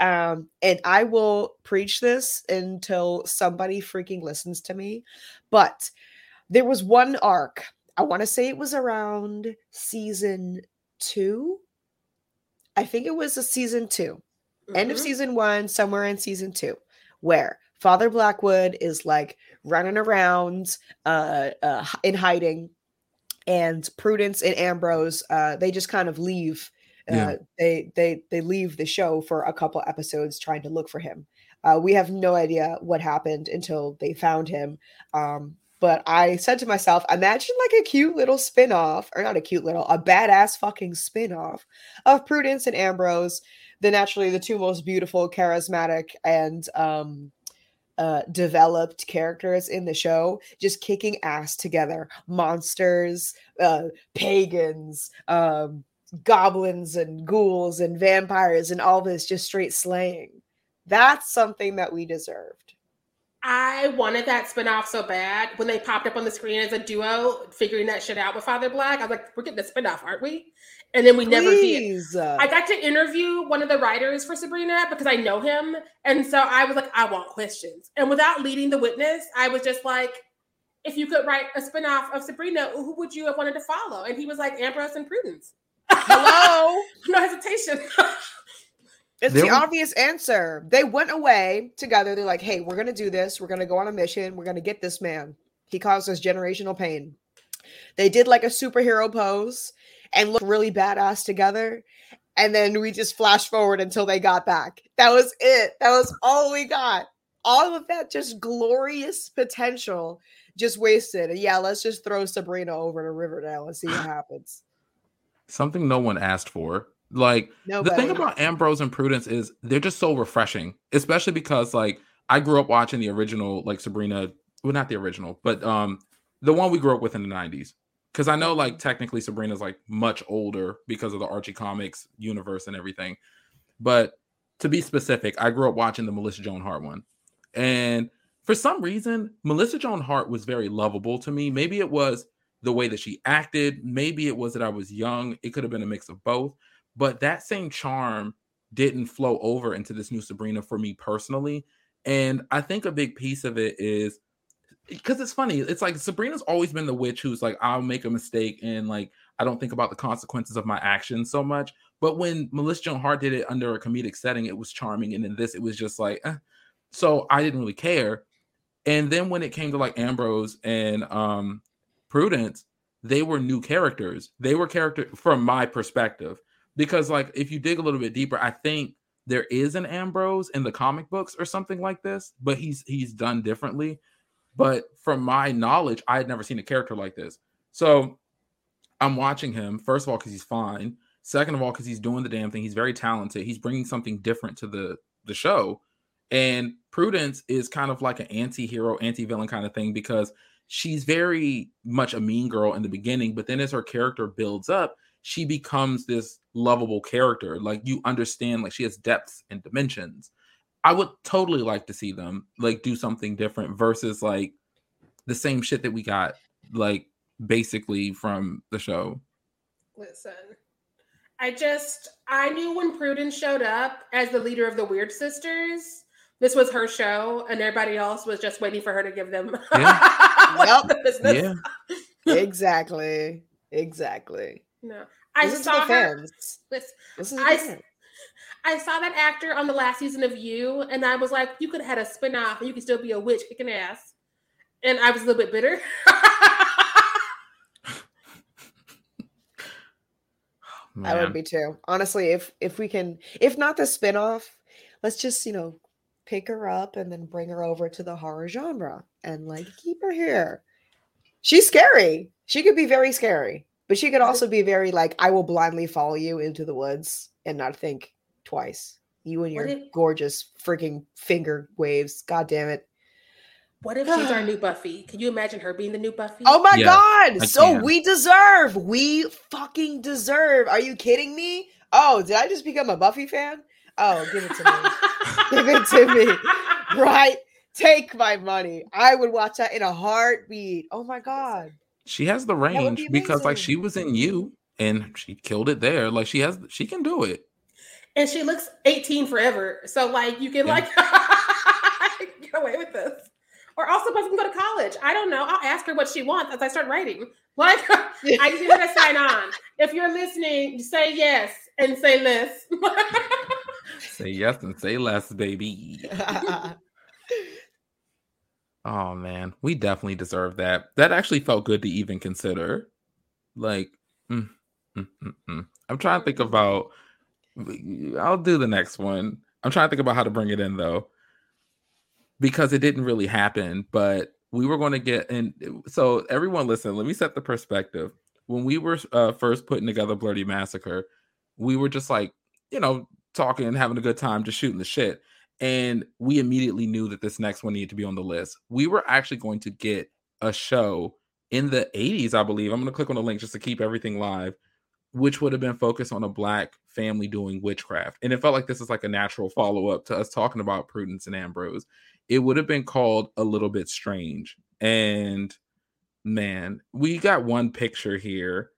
Um, and I will preach this until somebody freaking listens to me. But there was one arc, I want to say it was around season two. I think it was a season 2 Mm-hmm. end of season one, somewhere in season two, where Father Blackwood is like running around uh, uh in hiding, and Prudence and Ambrose uh they just kind of leave. Uh, Yeah. They they they leave the show for a couple episodes trying to look for him. Uh, we have no idea what happened until they found him. Um, but I said to myself, imagine like a cute little spin-off, or not a cute little, a badass fucking spin-off of Prudence and Ambrose the naturally the two most beautiful, charismatic, and um, uh, developed characters in the show, just kicking ass together. Monsters, uh, pagans, um, goblins, and ghouls, and vampires, and all this just straight slaying. That's something that we deserved. I wanted that spinoff so bad when they popped up on the screen as a duo, figuring that shit out with Father Black. I was like, we're getting a spinoff, aren't we? And then we never did. Please. I got to interview one of the writers for Sabrina because I know him. And so I was like, I want questions. And without leading the witness, I was just like, if you could write a spinoff of Sabrina, who would you have wanted to follow? And he was like, Ambrose and Prudence. Hello. no hesitation. It's There the was- obvious answer. They went away together. They're like, hey, we're going to do this. We're going to go on a mission. We're going to get this man. He caused us generational pain. They did like a superhero pose and looked really badass together. And then we just flash forward until they got back. That was it. That was all we got. All of that just glorious potential just wasted. Yeah, let's just throw Sabrina over to Riverdale and see what happens. Something no one asked for. Like the thing about Ambrose and Prudence is they're just so refreshing, especially because like I grew up watching the original like Sabrina, well not the original, but um the one we grew up with in the 90s. Cuz I know like technically Sabrina's like much older because of the Archie Comics universe and everything. But to be specific, I grew up watching the Melissa Joan Hart one. And for some reason, Melissa Joan Hart was very lovable to me. Maybe it was the way that she acted, maybe it was that I was young. It could have been a mix of both but that same charm didn't flow over into this new Sabrina for me personally. And I think a big piece of it is because it's funny. It's like Sabrina's always been the witch who's like, I'll make a mistake and like I don't think about the consequences of my actions so much. But when Melissa Joan Hart did it under a comedic setting, it was charming. And in this, it was just like, eh. so I didn't really care. And then when it came to like Ambrose and um Prudence, they were new characters. They were character from my perspective. Because like if you dig a little bit deeper, I think there is an Ambrose in the comic books or something like this, but he's he's done differently. But from my knowledge, I had never seen a character like this. So I'm watching him first of all because he's fine. Second of all, because he's doing the damn thing. He's very talented. He's bringing something different to the the show. And Prudence is kind of like an anti-hero, anti-villain kind of thing because she's very much a mean girl in the beginning, but then as her character builds up, she becomes this lovable character. Like you understand, like she has depths and dimensions. I would totally like to see them like do something different versus like the same shit that we got like basically from the show. Listen, I just I knew when Prudence showed up as the leader of the Weird Sisters, this was her show, and everybody else was just waiting for her to give them Yeah. like, the business. Yeah. exactly. Exactly. No, I This is saw the her. fans. Listen, This is I. I saw that actor on the last season of You, and I was like, you could have had a spin-off and you could still be a witch kicking ass. And I was a little bit bitter. I would be too. Honestly, if if we can, if not the spinoff, let's just you know pick her up and then bring her over to the horror genre and like keep her here. She's scary. She could be very scary, but she could also be very like I will blindly follow you into the woods and not think twice. You and your if- gorgeous freaking finger waves. God damn it. what if she's our new Buffy? Can you imagine her being the new Buffy? Oh my Yes, god! I So can. we deserve. We fucking deserve. Are you kidding me? Oh, did I just become a Buffy fan? Oh, give it to me. give it to me. Right. Take my money. I would watch that in a heartbeat. Oh my god. She has the range be because like she was in you and she killed it there. Like she has she can do it. and she looks 18 forever. So like you can Yeah. like get away with this. Or also Buffy can go to college. I don't know. I'll ask her what she wants as I start writing. Like I need her to sign on. If you're listening, say yes and say this. Say yes and say less, baby. Oh man, we definitely deserve that. That actually felt good to even consider. Like, mm, mm, mm, mm. I'm trying to think about. I'll do the next one. I'm trying to think about how to bring it in though, because it didn't really happen. But we were going to get in. So everyone, listen. Let me set the perspective. When we were uh, first putting together Blerdy Massacre, we were just like, you know, talking and having a good time, just shooting the shit and we immediately knew that this next one needed to be on the list. We were actually going to get a show in the 80s, I believe. I'm going to click on the link just to keep everything live, which would have been focused on a black family doing witchcraft. And it felt like this is like a natural follow up to us talking about Prudence and Ambrose. It would have been called A Little Bit Strange. And man, we got one picture here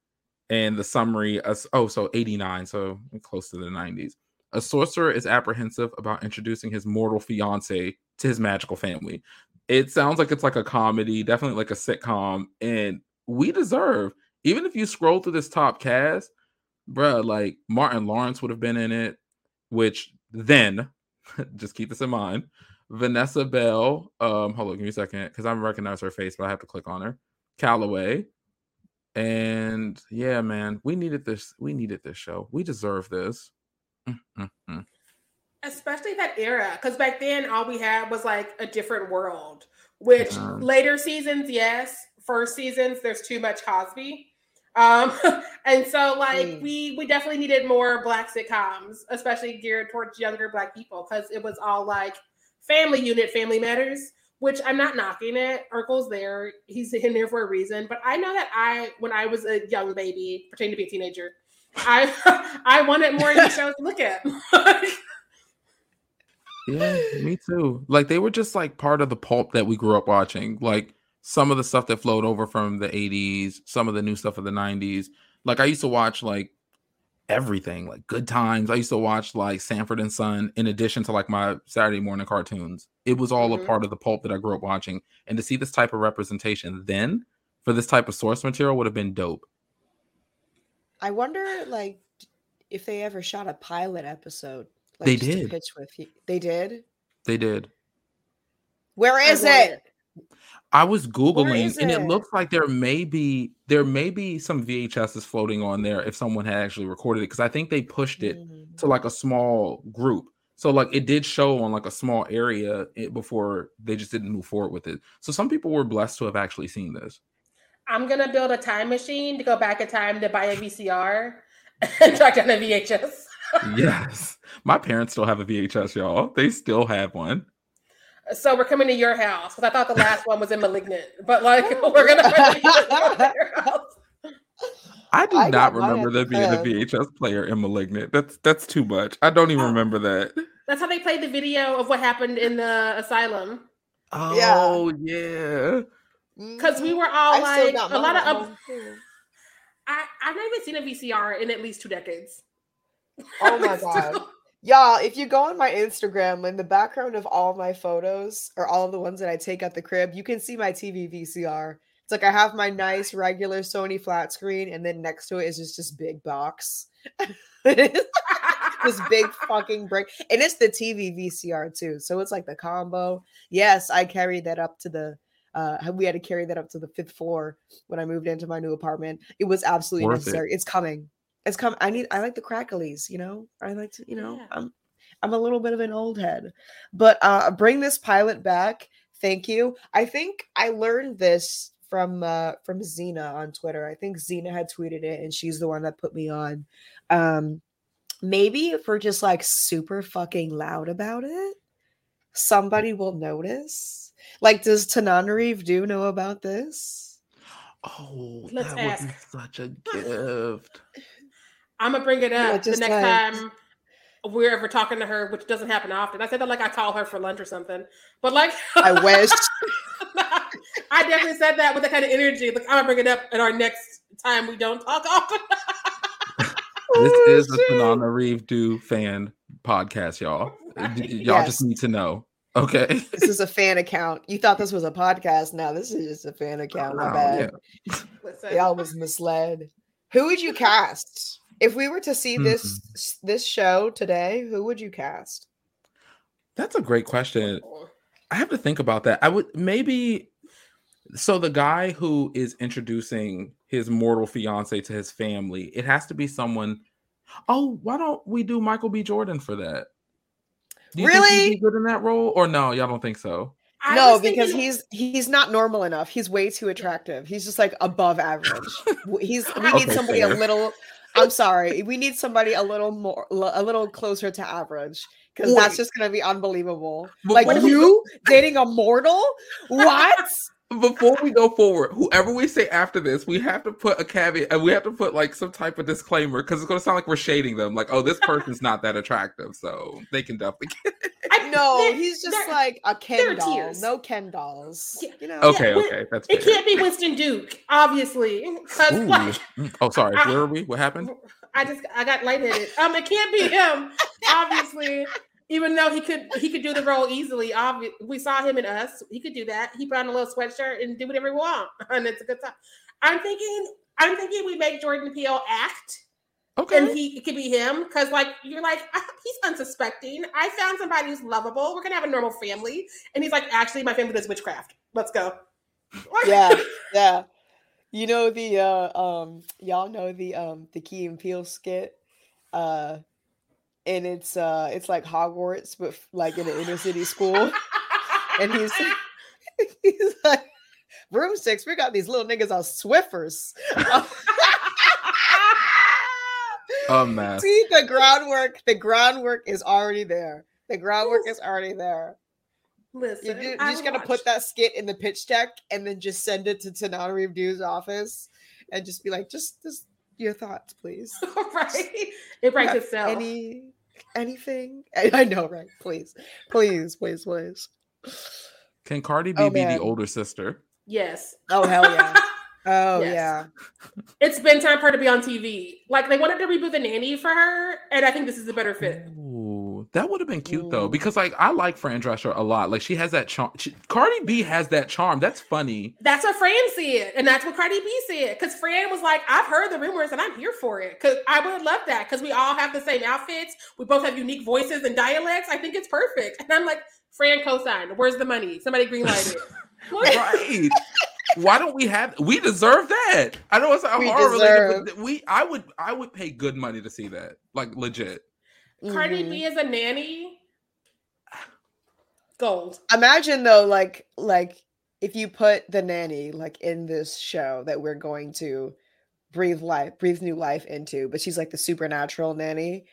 and the summary. Oh, so 89, so close to the 90s. A sorcerer is apprehensive about introducing his mortal fiance to his magical family. It sounds like it's like a comedy, definitely like a sitcom, and we deserve. Even if you scroll through this top cast, bruh, like Martin Lawrence would have been in it, which then, just keep this in mind. Vanessa Bell, um, hold on, give me a second, because I recognize her face, but I have to click on her. Calloway, and yeah, man, we needed this. We needed this show. We deserve this. Mm, mm, mm. Especially that era. Because back then all we had was like a different world. Which Um, later seasons, yes. First seasons, there's too much Cosby. Um, and so like Mm. we we definitely needed more black sitcoms, especially geared towards younger black people, because it was all like family unit, family matters, which I'm not knocking it. Urkel's there, he's in there for a reason. But I know that I when I was a young baby, pretending to be a teenager, I I wanted more new shows to look at. Yeah, me too. Like they were just like part of the pulp that we grew up watching. Like some of the stuff that flowed over from the 80s, some of the new stuff of the 90s. Like I used to watch like everything, like Good Times. I used to watch like Sanford and Son in addition to like my Saturday morning cartoons. It was all Mhm. a part of the pulp that I grew up watching. And to see this type of representation then for this type of source material would have been dope. I wonder, like, if they ever shot a pilot episode. Like, They did. pitch with you. They did. They did. Where is I it? I was googling, and it it? looks like there may be there may be some VHSs floating on there if someone had actually recorded it because I think they pushed it Mm. to like a small group. So like it did show on like a small area eh, before they just didn't move forward with it. So some people were blessed to have actually seen this. I'm gonna build a time machine to go back in time to buy a VCR and track down a VHS. yes, my parents still have a VHS, y'all. They still have one. So we're coming to your house because I thought the last one was in Malignant, but like we're gonna find your house. I do I not remember at there being a. VHS player in *Malignant*. That's that's too much. I don't even Oh. remember that. That's how they played the video of what happened in the asylum. Oh yeah. Because we were Mm-hmm. I all like a lot of up- I I've not even seen a VCR in at least two decades. Oh my god. Y'all, if you go on my Instagram, in the background of all my photos, or all of the ones that I take at the crib, you can see my TV VCR. It's like I have my nice regular Sony flat screen, and then next to it is just this big box. this big fucking brick. And it's the TV VCR too. So it's like the combo. Yes, I carried that up to the uh we had to carry that up to the fifth floor when I moved into my new apartment. It was absolutely Worth it. necessary. It's coming. It's coming. I need I like the cracklies, you know. I like to, you know, Yeah. I'm I'm a little bit of an old head. But uh bring this pilot back. Thank you. I think I learned this from uh from Xena on Twitter. I think Xena had tweeted it and she's the one that put me on. Um maybe if we're just like super fucking loud about it, somebody will notice. Like, does Tananarive Due know about this? Oh, Let's that would be such a gift. I'm gonna bring it Yeah, up the next like- time we're ever talking to her, which doesn't happen often. I said that like I call her for lunch or something, but like I wish. I definitely said that with that kind of energy. Like I'm gonna bring it up at our next time we don't talk often. This Oh, is a oh, shit. Tananarive Due fan podcast, y'all. Y- Y'all Yes. just need to know. Okay. This is a fan account. You thought this was a podcast. Now this is just a fan account. My Oh, bad. Listen, Y'all was misled. Who would you cast if we were to see this mm-hmm. this show today? Who would you cast? That's a great question. Oh. I have to think about that. I would maybe so the guy who is introducing his mortal fiance to his family, it has to be someone. Oh, why don't we do Michael B. Jordan for that? Do you think he'd Really? be good in that role, or no? Y'all don't think so? I no, because thinking- he's he's not normal enough. He's way too attractive. He's just like above average. He's we need Okay, somebody fair. a little. I'm sorry, we need somebody a little more, a little closer to average because that's just gonna be unbelievable. But like what if you dating a mortal? What? Before we go forward, whoever we say after this, we have to put a caveat and we have to put like some type of disclaimer because it's going to sound like we're shading them. Like, oh, this person's not that attractive, so they can definitely. Get... I- No, there- he's just there- like a there Ken doll. tears. No Ken dolls. Yeah, You know. Okay, Win- okay, that's It fair. can't be Winston Duke, obviously. Like, Mm, Oh, sorry. I- Where are we? What happened? I just I got lightheaded. Um, it can't be him, obviously. Even though he could he could do the role easily. Obvi- we saw him in us. He could do that. He put on a little sweatshirt and do whatever he want, and it's a good time. I'm thinking I'm thinking we make Jordan Peele act, Okay. and he it could be him because like you're like "Ah, he's unsuspecting. I found somebody who's lovable. We're gonna have a normal family, and he's like, actually, my family does witchcraft. Let's go. yeah, yeah. You know the uh um y'all know the um the Key and Peele skit. Uh and it's uh it's like Hogwarts, but like in an inner city school. And he's he's like room six, we got these little niggas on Swiffers. oh man. See the groundwork, the groundwork is already there. The groundwork is already there. You, Listen, do, you just gotta watch. put that skit in the pitch deck and then just send it to Tananarive Due's office and just be like, just just your thoughts, please. right. It writes itself. Any anything? I, I know, right? Please, please, please, please. Can Cardi B Oh, be the older sister? yes. Oh hell yeah! Oh Yes. yeah! It's been time for her to be on TV. Like they wanted to reboot the nanny for her, and I think this is a better fit. Ooh, that would have been cute though, mm. because like I like Fran Drescher a lot. Like she has that charm. She, Cardi B has that charm. That's funny. That's what Fran said, and that's what Cardi B said. Because Fran was like, "I've heard the rumors, and I'm here for it." Because I would love that. Because we all have the same outfits. We both have unique voices and dialects. I think it's perfect. And I'm like, Fran co-signed. Where's the money? Somebody greenlight it. right. Why don't we have? We deserve that. I know it's a We horror related, but we. I would. I would pay good money to see that. Like legit. Cardi Mhm. B as a nanny. Gold. Imagine though, like like if you put the nanny like in this show that we're going to breathe life, breathe new life into, but she's like the supernatural nanny,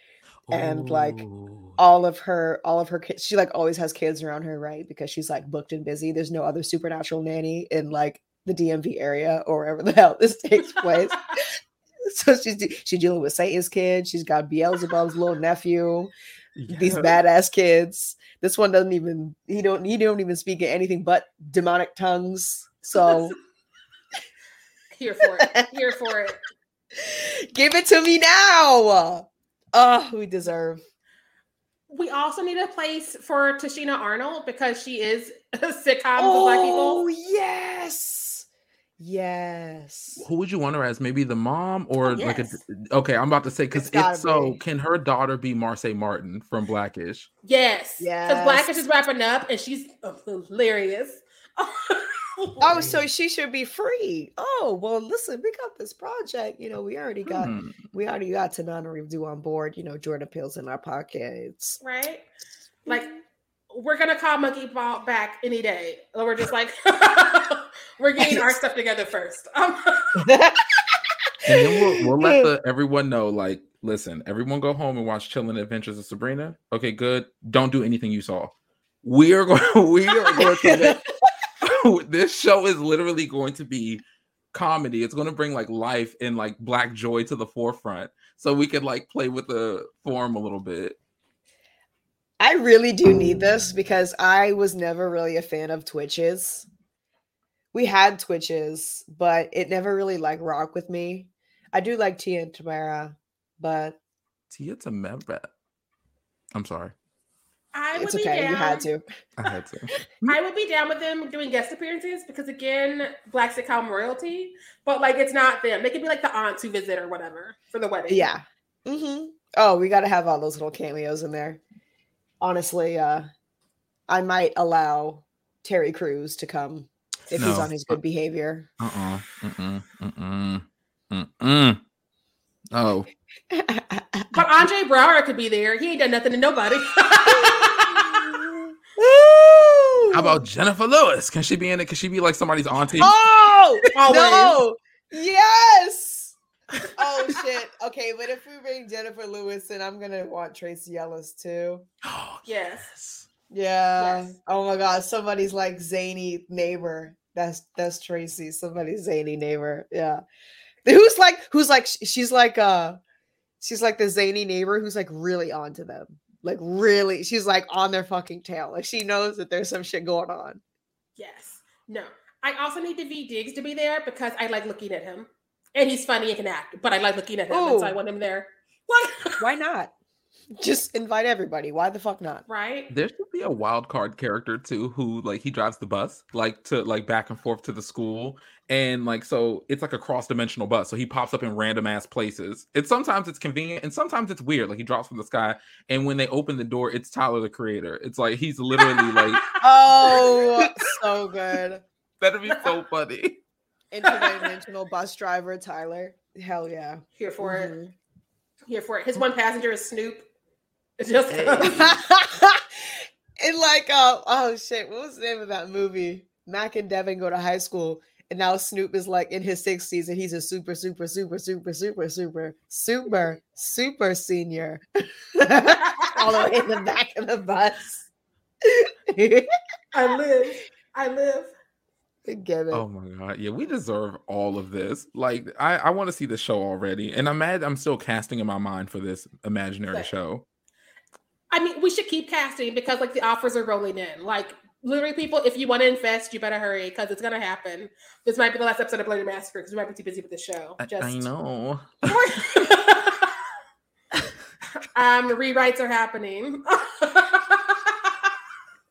and like Ooh. all of her all of her kids, she like always has kids around her, right? Because she's like booked and busy. There's no other supernatural nanny in like the DMV area or wherever the hell this takes place. so she's she's dealing with Satan's kid. She's got Beelzebub's little nephew these badass kids. This one doesn't even he don't he don't even speak anything but demonic tongues. So Here for it. Here for it. give it to me now. Oh, we deserve. We also need a place for Tichina Arnold because she is a sitcom for black people. Oh yes, yes. Who would you want her as? Maybe the mom or like a. Okay, I'm about to say because It's so, be. can her daughter be Marsai Martin from Blackish? Yes. Yes. Because Blackish is wrapping up and she's hilarious. Oh, so she should be free. Oh well, listen, we got this project. You know, we already got Hmm. we already got Tananarive Due on board. You know, Jordan Peele's in our pockets. right? Like we're gonna call Monkey Ball back any day. Or we're just like we're getting our stuff together first. Um, And then we'll, we'll let the everyone know, like, listen, everyone go home and watch Chilling Adventures of Sabrina. Okay, good. Don't do anything you saw. We are going. We are going to. Make, this show is literally going to be comedy. It's going to bring like life and like black joy to the forefront, so we can like play with the form a little bit. I really do need this because I was never really a fan of Twitches. We had Twitches, but it never really like rocked with me. I do like Tia and Tamera, but Tia Tamera. I'm sorry, I would it's be okay. down. You had to. I had to. I would be down with them doing guest appearances because again, black sitcom royalty, but like it's not them. They could be like the aunts who visit or whatever for the wedding. Yeah. Mm-hmm. Oh, we got to have all those little cameos in there. Honestly, uh, I might allow Terry Crews to come if he's on his good behavior. Uh uh-uh. Mm mm. Mm mm. Oh. But Andre Braugher could be there. He ain't done nothing to nobody. How about Jennifer Lewis? Can she be in it? Can she be like somebody's auntie? Oh Always. no! Yes. Oh shit. Okay, but if we bring Jennifer Lewis in, I'm gonna want Tracee Ellis too. Oh, yes. Yeah. Yes. Oh my god, somebody's like zany neighbor. That's that's Tracee. Somebody's zany neighbor. Yeah. Who's like who's like she's like uh she's like the zany neighbor who's like really onto them. Like really, she's like on their fucking tail. Like she knows that there's some shit going on. Yes. No. I also need Daveed Diggs to be there because I like looking at him. And he's funny and can act, but I like looking at him, and so I oh. want him there. Like, Why not? Just invite everybody. Why the fuck not? right? There should be a wild card character too, who like he drives the bus, like to like back and forth to the school, and like so it's like a cross dimensional bus. So he pops up in random ass places. It's sometimes it's convenient, and sometimes it's weird. Like he drops from the sky, and when they open the door, it's Tyler the Creator. It's like he's literally like Oh, so good. that'd be so funny. Interdimensional bus driver Tyler. Hell yeah. Here for it. Mhm. Here for it. His one passenger is Snoop. It's just Hey. and like, uh, oh shit, what was the name of that movie? Mac and Devin go to high school, and now Snoop is like in his 60s, and he's a super, super, super, super, super, super, super, super senior. All the way in the back of the bus. I live. I live. Get it. Oh my god, yeah, we deserve all of this. Like, I I want to see the show already, and I'm mad. I'm still casting in my mind for this imaginary Right. show. I mean, we should keep casting because like the offers are rolling in. Like literally, people, if you want to invest, you better hurry because it's gonna happen. This might be the last episode of Blerdy Massacre because we might be too busy with the show. Just I know. um, the rewrites are happening.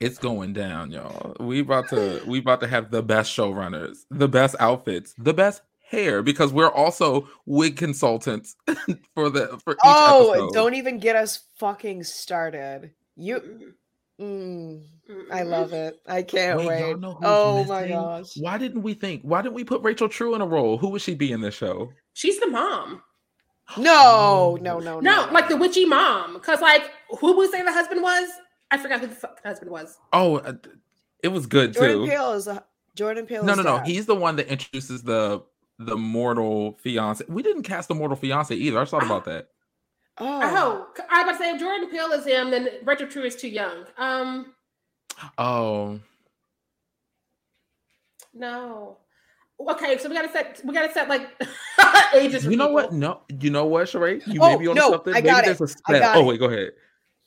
It's going down, y'all. We about to we about to have the best showrunners, the best outfits, the best hair because we're also wig consultants for the for each Oh, episode. don't even get us fucking started. You Mm, I love it. I can't Wait, wait. y'all know who's Oh my gosh. Why didn't we think? Why didn't we put Rachel True in a role? Who would she be in this show? She's the mom. No, no, no, No, like the witchy mom. Because like who would say the husband was? I forgot who the fuck the husband was. Oh, uh, it was good too. Jordan too. Peele is a, Jordan Peele. No, is no, no. dad. He's the one that introduces the the mortal fiance. We didn't cast the mortal fiance either. I thought about that. Oh, Oh, I was about to say if Jordan Peele is him, then Rachel True is too young. Um, Oh, no. Okay, so we gotta set we gotta set like ages. you know what? No, you know what, Sheree? You Oh, may be on no, something. I Maybe got there's it. a I spell. got Oh wait, go ahead.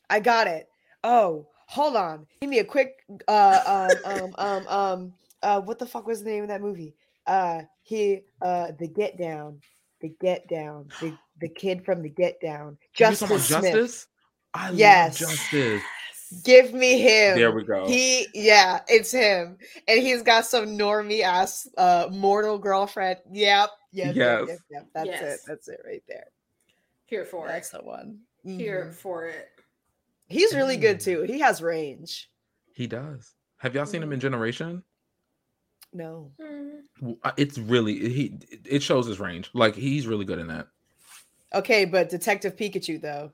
I got it. Oh, hold on. Give me a quick. Uh, um, um, um, um. Uh, what the fuck was the name of that movie? Uh, he. Uh, The Get Down. The Get Down. The the kid from The Get Down. You talking about Justice Smith. Justice. I Yes. love Justice. Give me him. There we go. He, yeah, it's him, and he's got some normie ass, uh, mortal girlfriend. Yep, yep, yep, Yes. yep, yep. That's it. That's it right there. Here for That's it. the one. Here Mhm. for it. He's really good Mm. too. He has range. He does. Have y'all seen him in Generation? No. Mm. W- uh, It's really he. It shows his range. Like he's really good in that. Okay, but Detective Pikachu though.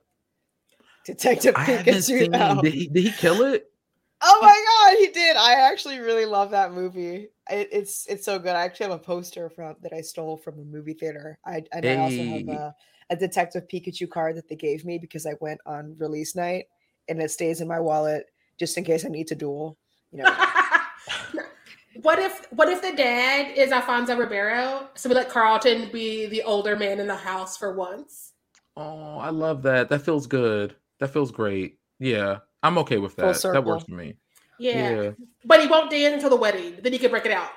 Detective I Pikachu. seen. though. Did he, did he kill it? Oh my god, he did. I actually really love that movie. It, it's it's so good. I actually have a poster from that I stole from a movie theater. I and I also have a, a Detective Pikachu card that they gave me because I went on release night, and it stays in my wallet just in case I need to duel. You know. what if what if the dad is Alfonso Ribeiro? So we let Carlton be the older man in the house for once. Oh, I love that. That feels good. That feels great. Yeah, I'm okay with that. That works for me. Yeah. Yeah. But he won't dance until the wedding. Then he can break it out.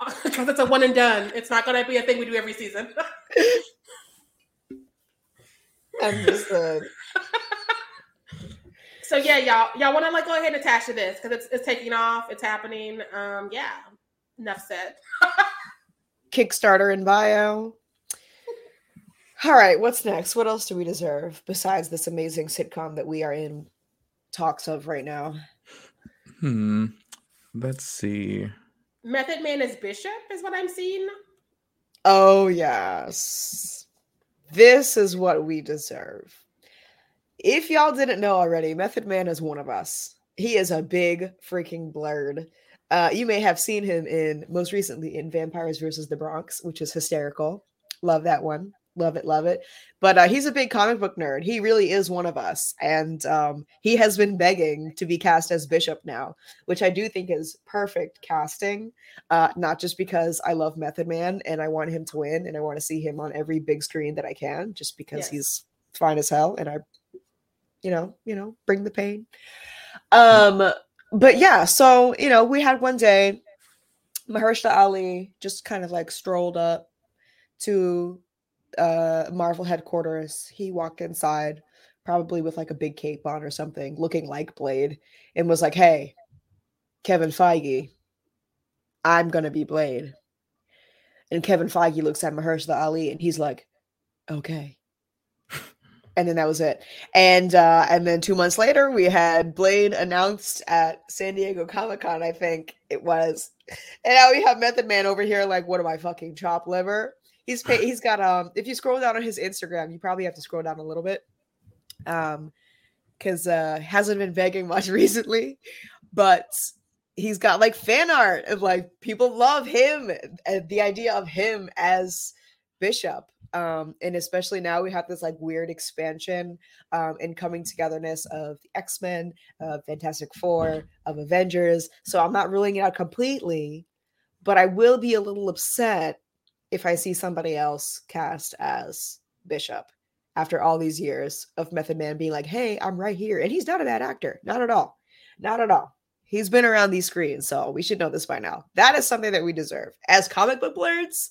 Because it's a one and done. It's not gonna be a thing we do every season. Understood. So yeah, y'all y'all wanna like go ahead and attach to this because it's it's taking off, it's happening. Um, yeah. Enough said. Kickstarter in bio. All right, what's next? What else do we deserve besides this amazing sitcom that we are in talks of right now? Hmm. Let's see. Method Man is Bishop, is what I'm seeing. Oh, yes. This is what we deserve. If y'all didn't know already, Method Man is one of us. He is a big freaking blerd. Uh, you may have seen him in most recently in Vampires versus the Bronx, which is hysterical. Love that one. Love it, love it. But uh, he's a big comic book nerd. He really is one of us. And um, he has been begging to be cast as Bishop now, which I do think is perfect casting. Uh, not just because I love Method Man and I want him to win and I want to see him on every big screen that I can, just because Yes. he's fine as hell and I, you know, you know, bring the pain. Um, but yeah, so you know, we had one day, Mahershala Ali just kind of like strolled up to uh Marvel headquarters. He walked inside, probably with like a big cape on or something, looking like Blade, and was like, Hey, Kevin Feige, I'm gonna be Blade. And Kevin Feige looks at Mahershala Ali and he's like, Okay. And then that was it. And uh and then two months later we had Blade announced at San Diego Comic Con, I think it was. And now we have Method Man over here, like, what am I fucking chop liver? He's pa- he's got um if you scroll down on his Instagram, you probably have to scroll down a little bit. Um because uh hasn't been begging much recently, but he's got like fan art of like people love him and the idea of him as Bishop. Um, and especially now we have this like weird expansion um, and coming togetherness of the X Men, of Fantastic Four, of Avengers. So I'm not ruling it out completely, but I will be a little upset if I see somebody else cast as Bishop after all these years of Method Man being like, hey, I'm right here. And he's not a bad actor. Not at all. Not at all. He's been around these screens, so we should know this by now. That is something that we deserve. As comic book blerds,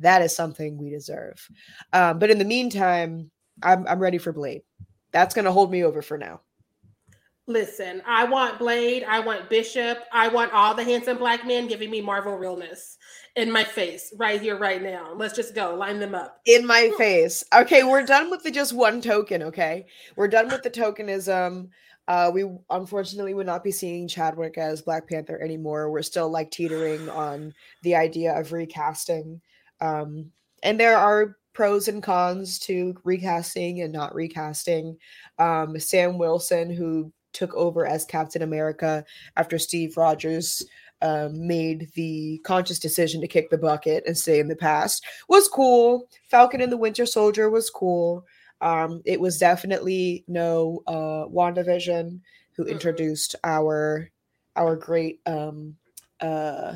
that is something we deserve. Um, but in the meantime, I'm I'm ready for Blade. That's gonna hold me over for now. Listen, I want Blade, I want Bishop, I want all the handsome black men giving me Marvel realness in my face right here, right now. Let's just go line them up. In my face. Okay, we're done with the just one token. Okay, we're done with the tokenism. Uh, we unfortunately would not be seeing Chadwick as Black Panther anymore. We're still like teetering on the idea of recasting. Um, and there are pros and cons to recasting and not recasting. Um, Sam Wilson, who took over as Captain America after Steve Rogers um, made the conscious decision to kick the bucket and stay in the past, was cool. Falcon and the Winter Soldier was cool. Um, it was definitely no uh, WandaVision who introduced our our great um uh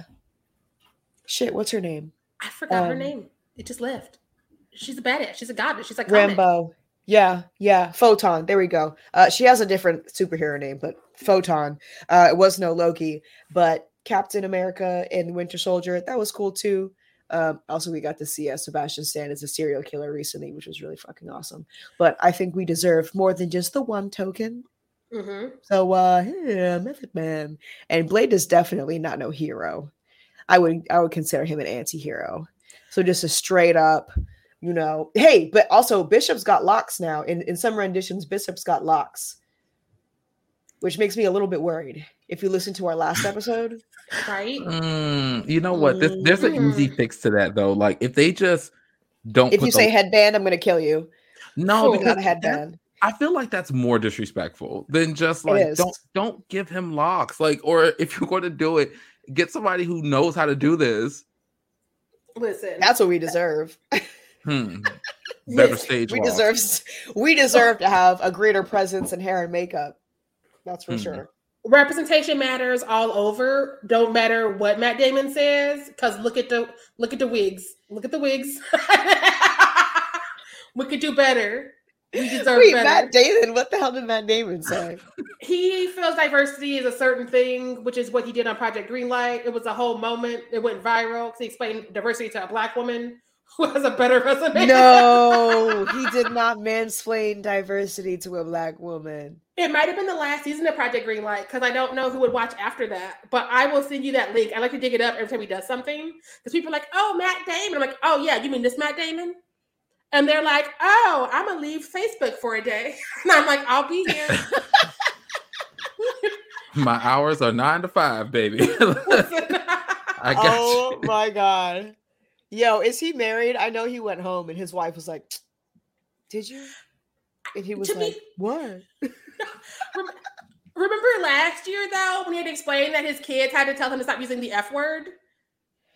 shit what's her name I forgot her Um, name. It just left. She's a badass. She's a goddess. She's like Rambeau. Yeah, yeah, Photon. There we go. Uh, she has a different superhero name, but Photon. Uh, it was no Loki, but Captain America and Winter Soldier. That was cool too. Um, also, we got to see uh, Sebastian Stan as a serial killer recently, which was really fucking awesome. But I think we deserve more than just the one token. hmm So, uh, yeah, Method Man and Blade is definitely not no hero. I would I would consider him an anti-hero. So just a straight up, you know, hey, but also Bishop's got locks now. In in some renditions, Bishop's got locks, which makes me a little bit worried. If you listen to our last episode, Right? Mm, you know what? There's, there's an easy fix to that though. Like if they just don't. if put you the- say headband, I'm gonna kill you. no, Not because a headband. I feel like that's more disrespectful than just like don't don't give him locks. Like, or if you're going to do it, get somebody who knows how to do this. Listen. That's what we deserve. Hmm. Better Listen, stage. we walk. deserve we deserve to have a greater presence in hair and makeup. That's for Hmm. sure. representation matters all over. Don't matter what Matt Damon says, because look at the look at the wigs. Look at the wigs. we could do better. We deserve Wait, better. Matt Damon. What the hell did Matt Damon say? he feels diversity is a certain thing, which is what he did on Project Greenlight. It was a whole moment. It went viral because he explained diversity to a black woman who has a better resume. no, he did not mansplain diversity to a black woman. It might have been the last season of Project Greenlight because I don't know who would watch after that. But I will send you that link. I like to dig it up every time he does something because people are like, "Oh, Matt Damon." I'm like, "Oh yeah, you mean this Matt Damon?" And they're like, "Oh, I'm gonna leave Facebook for a day," and I'm like, "I'll be here." My hours are nine to five, baby. I got oh you. my god. Yo, is he married? I know he went home and his wife was like, Did you? And he was To me- like, What? Remember last year though, when he had explained that his kids had to tell him to stop using the F word.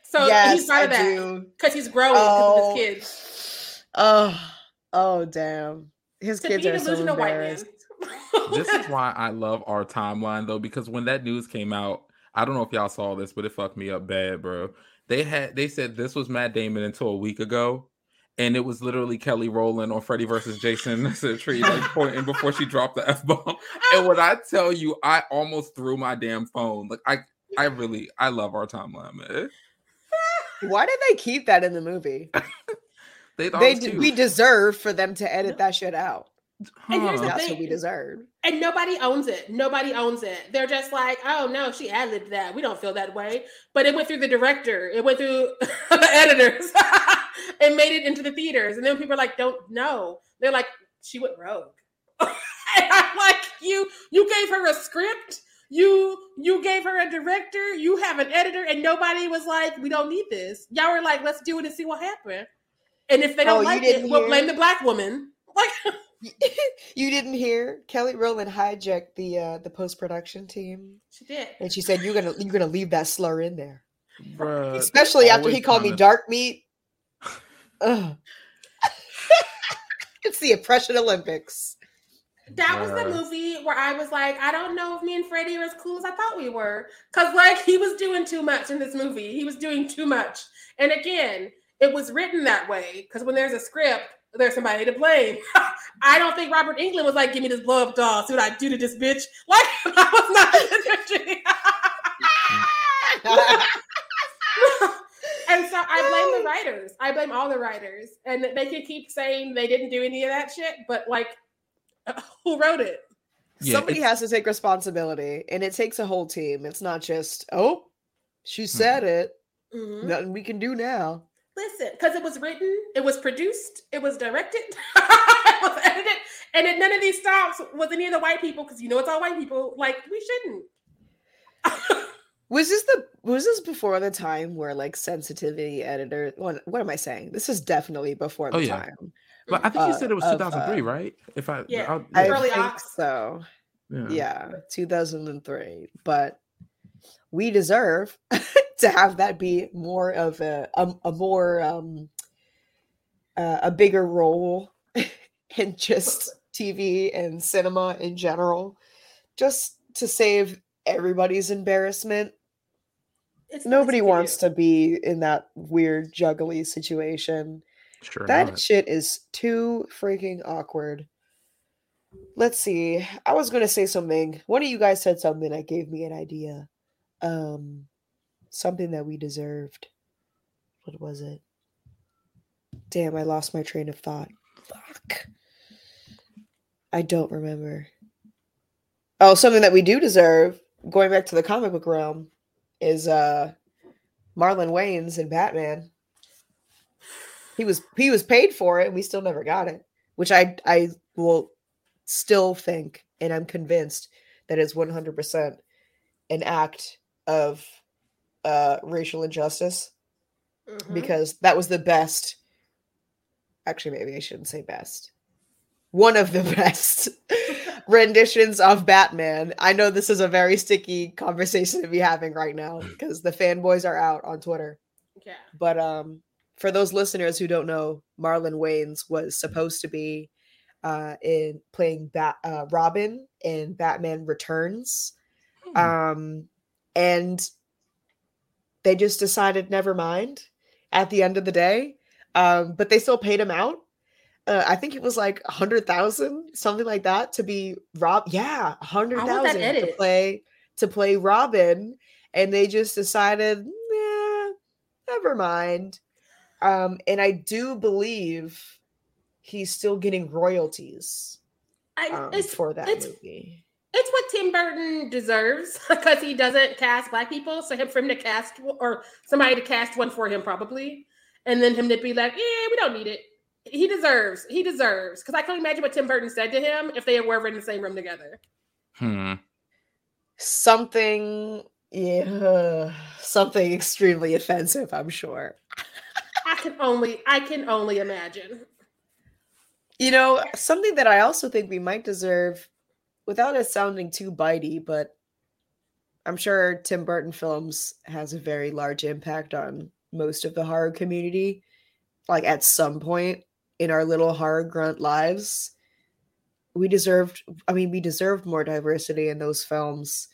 So yes, he's part of I that do. because he's growing because Oh. of his oh. kids. Oh, oh damn. His To kids are so delusional white man. embarrassed. this is why I love our timeline though, because when that news came out, I don't know if y'all saw this, but it fucked me up bad, bro. They had they said this was Matt Damon until a week ago, and it was literally Kelly Rowland on Freddie versus Jason tree like pointing before she dropped the f bomb. And when I tell you, I almost threw my damn phone. Like I, I really, I love our timeline, man. Why did they keep that in the movie? They, They d- we deserve for them to edit that shit out. And here's the That's thing. what we deserve. And nobody owns it. Nobody owns it. They're just like, oh no, she ad libbed that. We don't feel that way. But it went through the director. It went through the editors. and made it into the theaters. And then people are like, don't know. They're like, she went rogue. and I'm like, you you gave her a script. You you gave her a director. You have an editor, and nobody was like, we don't need this. Y'all were like, let's do it and see what happened. And if they Oh, don't you like didn't it, we'll blame the black woman. Like you didn't hear Kelly Rowland hijacked the uh, the post production team, she did. and she said, "You're gonna you're gonna leave that slur in there." Bruh, especially after he always called me dark meat. Ugh. it's the oppression Olympics. That was the movie where I was like, I don't know if me and Freddie are as cool as I thought we were. Cause like he was doing too much in this movie. He was doing too much. And again, it was written that way. Because when there's a script, there's somebody to blame. I don't think Robert Englund was like, give me this blow up doll. See what I do to this bitch. Like that was not his energy. and so I blame the writers. I blame all the writers. And they can keep saying they didn't do any of that shit, but like who wrote it? Yeah, Somebody has to take responsibility, and it takes a whole team. It's not just oh, she Hmm. said it. Mhm. Nothing we can do now. Listen, because it was written, it was produced, it was directed, it was edited, and then none of these stops was any of the white people because you know it's all white people. Like we shouldn't. Was this the was this before the time where like sensitivity editor what what am I saying? This is definitely before the Oh, yeah. time. But I think you uh, said it was of, 2003, uh, right? If I, Yeah. I'll- I Early think aughts. so. yeah. Yeah, 2003. But we deserve to have that be more of a a, a more um uh, a bigger role in just TV and cinema in general, just to save everybody's embarrassment. It's Nobody wants to be in that weird juggly situation. Sure. That not. shit is too freaking awkward. Let's see. I was gonna say something. One of you guys said something that gave me an idea. Um something that we deserved. What was it? Damn, I lost my train of thought. Fuck. I don't remember. Oh, something that we do deserve, going back to the comic book realm, is uh Marlon Wayans and Batman. He was he was paid for it and we still never got it, which I I will still think and I'm convinced that is 100% an act of uh racial injustice Mhm. because that was the best actually maybe I shouldn't say best. One of the best renditions of Batman. I know this is a very sticky conversation to be having right now because the fanboys are out on Twitter. yeah. But um, for those listeners who don't know, Marlon Wayans was supposed to be uh, in playing Bat uh, Robin in Batman Returns, Hmm. um, and they just decided never mind at the end of the day. Um, but they still paid him out. Uh, I think it was like a hundred thousand, something like that, to be Rob. Yeah, a hundred How was that thousand to play to play Robin, and they just decided, nah, never mind. Um, and I do believe he's still getting royalties I, um, it's for that movie. It's what Tim Burton deserves because he doesn't cast black people. So him for him to cast or somebody to cast one for him probably, and then him to be like, yeah, we don't need it. He deserves. He deserves because I can't imagine what Tim Burton said to him if they were ever in the same room together. Hmm. Something, yeah, something extremely offensive. I'm sure. I can only I can only imagine. You know, something that I also think we might deserve, without it sounding too bitey, but I'm sure Tim Burton films has a very large impact on most of the horror community. Like at some point in our little horror grunt lives, we deserved, I mean, we deserved more diversity in those films.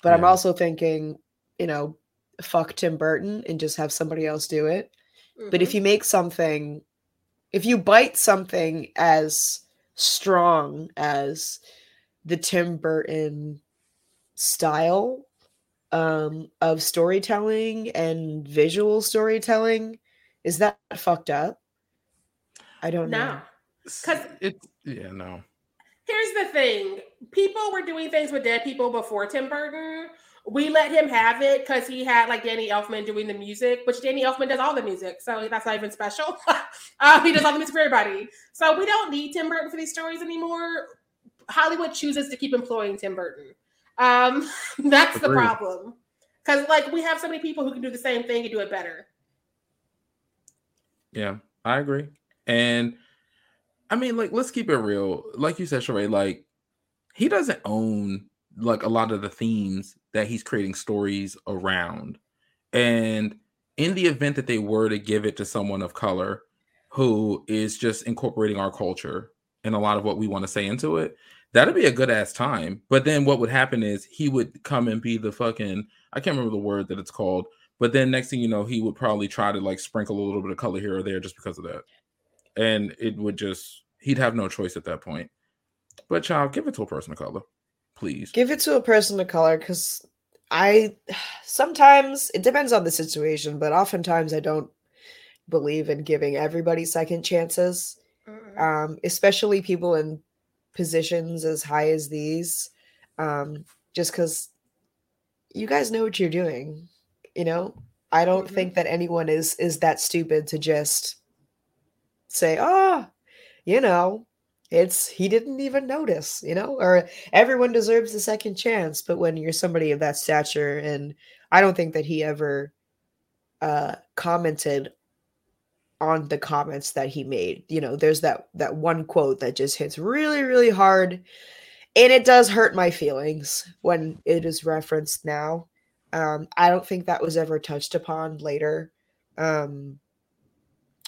But I'm also thinking, you know, fuck Tim Burton and just have somebody else do it. But if Mhm. you make something, if you bite something as strong as the Tim Burton style um, of storytelling and visual storytelling, is that fucked up? I don't know. no. 'Cause- it's yeah, no. Here's the thing: people were doing things with dead people before Tim Burton. We let him have it because he had like Danny Elfman doing the music, which Danny Elfman does all the music, so that's not even special. uh, he does all the music for everybody, so we don't need Tim Burton for these stories anymore. Hollywood chooses to keep employing Tim Burton. Um, that's the problem because like we have so many people who can do the same thing and do it better. Yeah, I agree. And I mean, like, let's keep it real. Like you said, Sheree, like he doesn't own like a lot of the themes that he's creating stories around. And in the event that they were to give it to someone of color who is just incorporating our culture and a lot of what we want to say into it, that'd be a good ass time. But then what would happen is he would come and be the fucking I can't remember the word that it's called, but then next thing you know, he would probably try to like sprinkle a little bit of color here or there just because of that. And it would just he'd have no choice at that point. But child, give it to a person of color, please. Give it to a person of color because I sometimes it depends on the situation, but oftentimes I don't believe in giving everybody second chances. um, especially people in positions as high as these, um, just because you guys know what you're doing. You know, I don't Mhm. think that anyone is is that stupid to just say, "Oh, you know, it's he didn't even notice," you know, or everyone deserves a second chance. But when you're somebody of that stature, and I don't think that he ever uh commented on the comments that he made. You know, there's that that one quote that just hits really really hard and it does hurt my feelings when it is referenced now. Um I don't think that was ever touched upon later. Um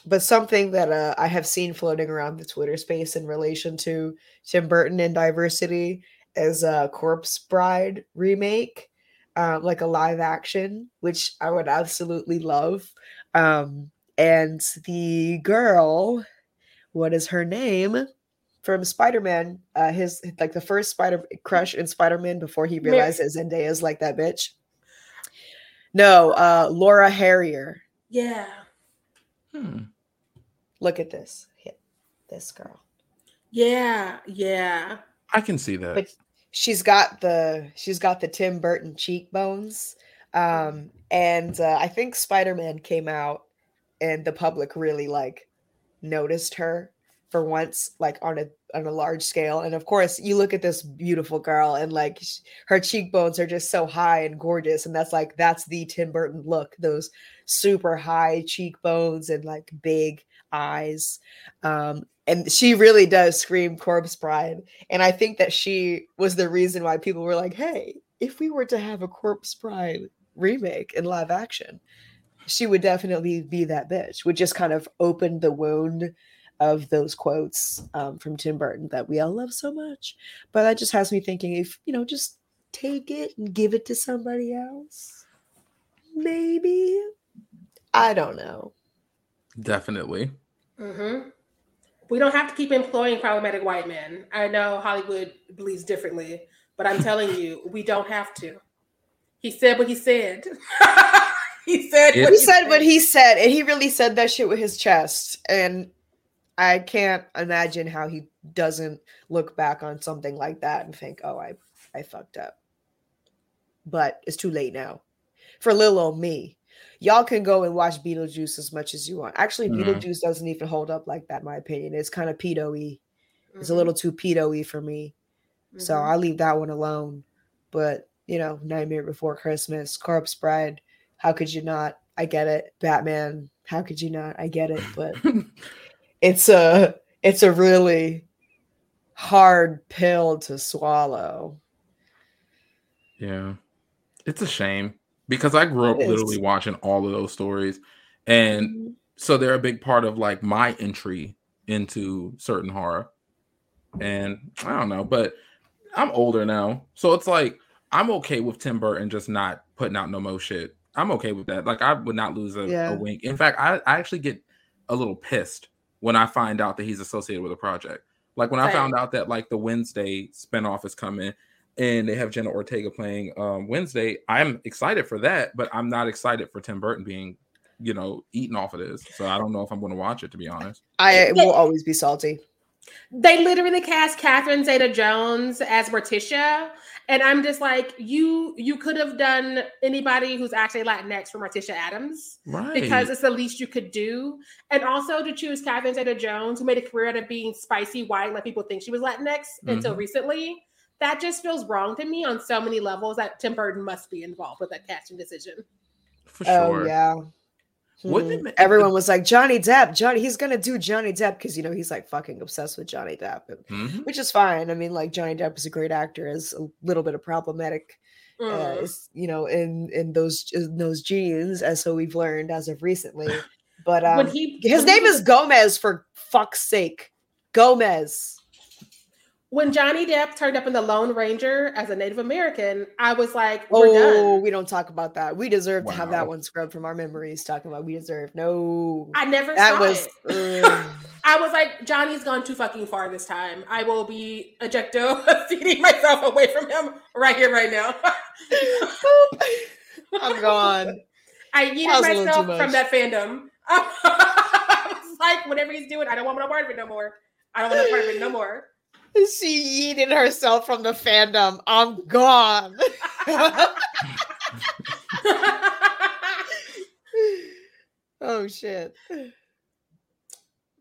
but something that uh, I have seen floating around the Twitter space in relation to Tim Burton and diversity is a Corpse Bride remake, um, like a live action, which I would absolutely love. Um, and the girl, what is her name? From Spider Man, uh, his like the first Spider crush in Spider Man before he Mar- realized that Zendaya is like that bitch. No, uh, Laura Harrier. Yeah. Hmm. Look at this. Hit this girl. Yeah. Yeah. I can see that. But she's got the she's got the Tim Burton cheekbones. Um, and uh, I think Spider Man came out, and the public really like noticed her for once, like on a on a large scale. And of course, you look at this beautiful girl, and like sh- her cheekbones are just so high and gorgeous, and that's like that's the Tim Burton look. Those super high cheekbones and like big eyes. Um, and she really does scream corpse bride. And I think that she was the reason why people were like, hey, if we were to have a corpse bride remake in live action, she would definitely be that bitch, would just kind of open the wound of those quotes um, from Tim Burton that we all love so much. But that just has me thinking if, you know, just take it and give it to somebody else. Maybe. I don't know. Definitely. Mm-hmm. We don't have to keep employing problematic white men. I know Hollywood believes differently, but I'm telling you, we don't have to. He said what he said. he said It- what he said what he said, and he really said that shit with his chest. And I can't imagine how he doesn't look back on something like that and think, "Oh, I, I fucked up." But it's too late now. For little old me, y'all can go and watch Beetlejuice as much as you want. Actually, Mhm. Beetlejuice doesn't even hold up like that. in My opinion, it's kind of pedo-y. It's a Mhm, little too pedo-y for me. So mhm. I leave that one alone. But you know, Nightmare Before Christmas, Corpse Bride, how could you not? I get it. Batman, how could you not? I get it. But it's a it's a really hard pill to swallow. Yeah. It's a shame because I grew up literally watching all of those stories. And mm-hmm. so they're a big part of like my entry into certain horror. And I don't know, but I'm older now. So it's like I'm okay with Tim Burton just not putting out no more shit. I'm okay with that. Like I would not lose a, Yeah. a wink. In fact, I, I actually get a little pissed when I find out that he's associated with a project. Like when I found out that like the Wednesday spinoff is coming and they have Jenna Ortega playing um, Wednesday, I'm excited for that, but I'm not excited for Tim Burton being, you know, eaten off of this. So I don't know if I'm going to watch it to be honest. I will always be salty. They literally cast Catherine Zeta Jones as Morticia. And I'm just like, you you could have done anybody who's actually Latinx for Morticia Addams Right. because it's the least you could do. And also to choose Catherine Zeta Jones, who made a career out of being spicy white, like people think she was Latinx until Mhm. recently. That just feels wrong to me on so many levels that Tim Burton must be involved with that casting decision. for Oh sure. yeah. Mhm. ma- Everyone was like Johnny Depp. Johnny, he's gonna do Johnny Depp because you know he's like fucking obsessed with Johnny Depp, Mhm. which is fine. I mean, like Johnny Depp is a great actor, is a little bit of problematic uh, Mm. is, you know, in in those in those genes, as so we've learned as of recently. But um, he his when he name is Gomez for fuck's sake, Gomez. When Johnny Depp turned up in the Lone Ranger as a Native American, I was like, we're Oh, done. we don't talk about that. We deserve to have that one scrubbed from our memories. Talking about we deserve no. I never that saw was. it. ugh. I was like, Johnny's gone too fucking far this time. I will be ejecto seating myself away from him right here, right now. I'm gone. I That yeeted was a little too myself from that fandom. I was like, whatever he's doing, I don't want no part of it no more. I don't want no part of it no more. She yeeted herself from the fandom. I'm gone. oh shit.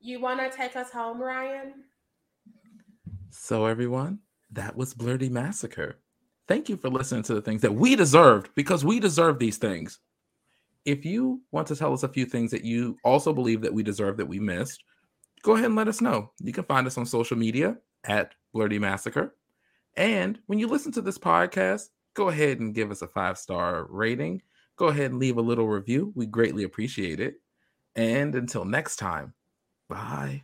You want to take us home, Ryan? So, everyone, that was Blerdy Massacre. Thank you for listening to the things that we deserved because we deserve these things. If you want to tell us a few things that you also believe that we deserve that we missed, go ahead and let us know. You can find us on social media at Blerdy Massacre. And when you listen to this podcast, go ahead and give us a five star rating. Go ahead and leave a little review. We greatly appreciate it. And until next time, bye.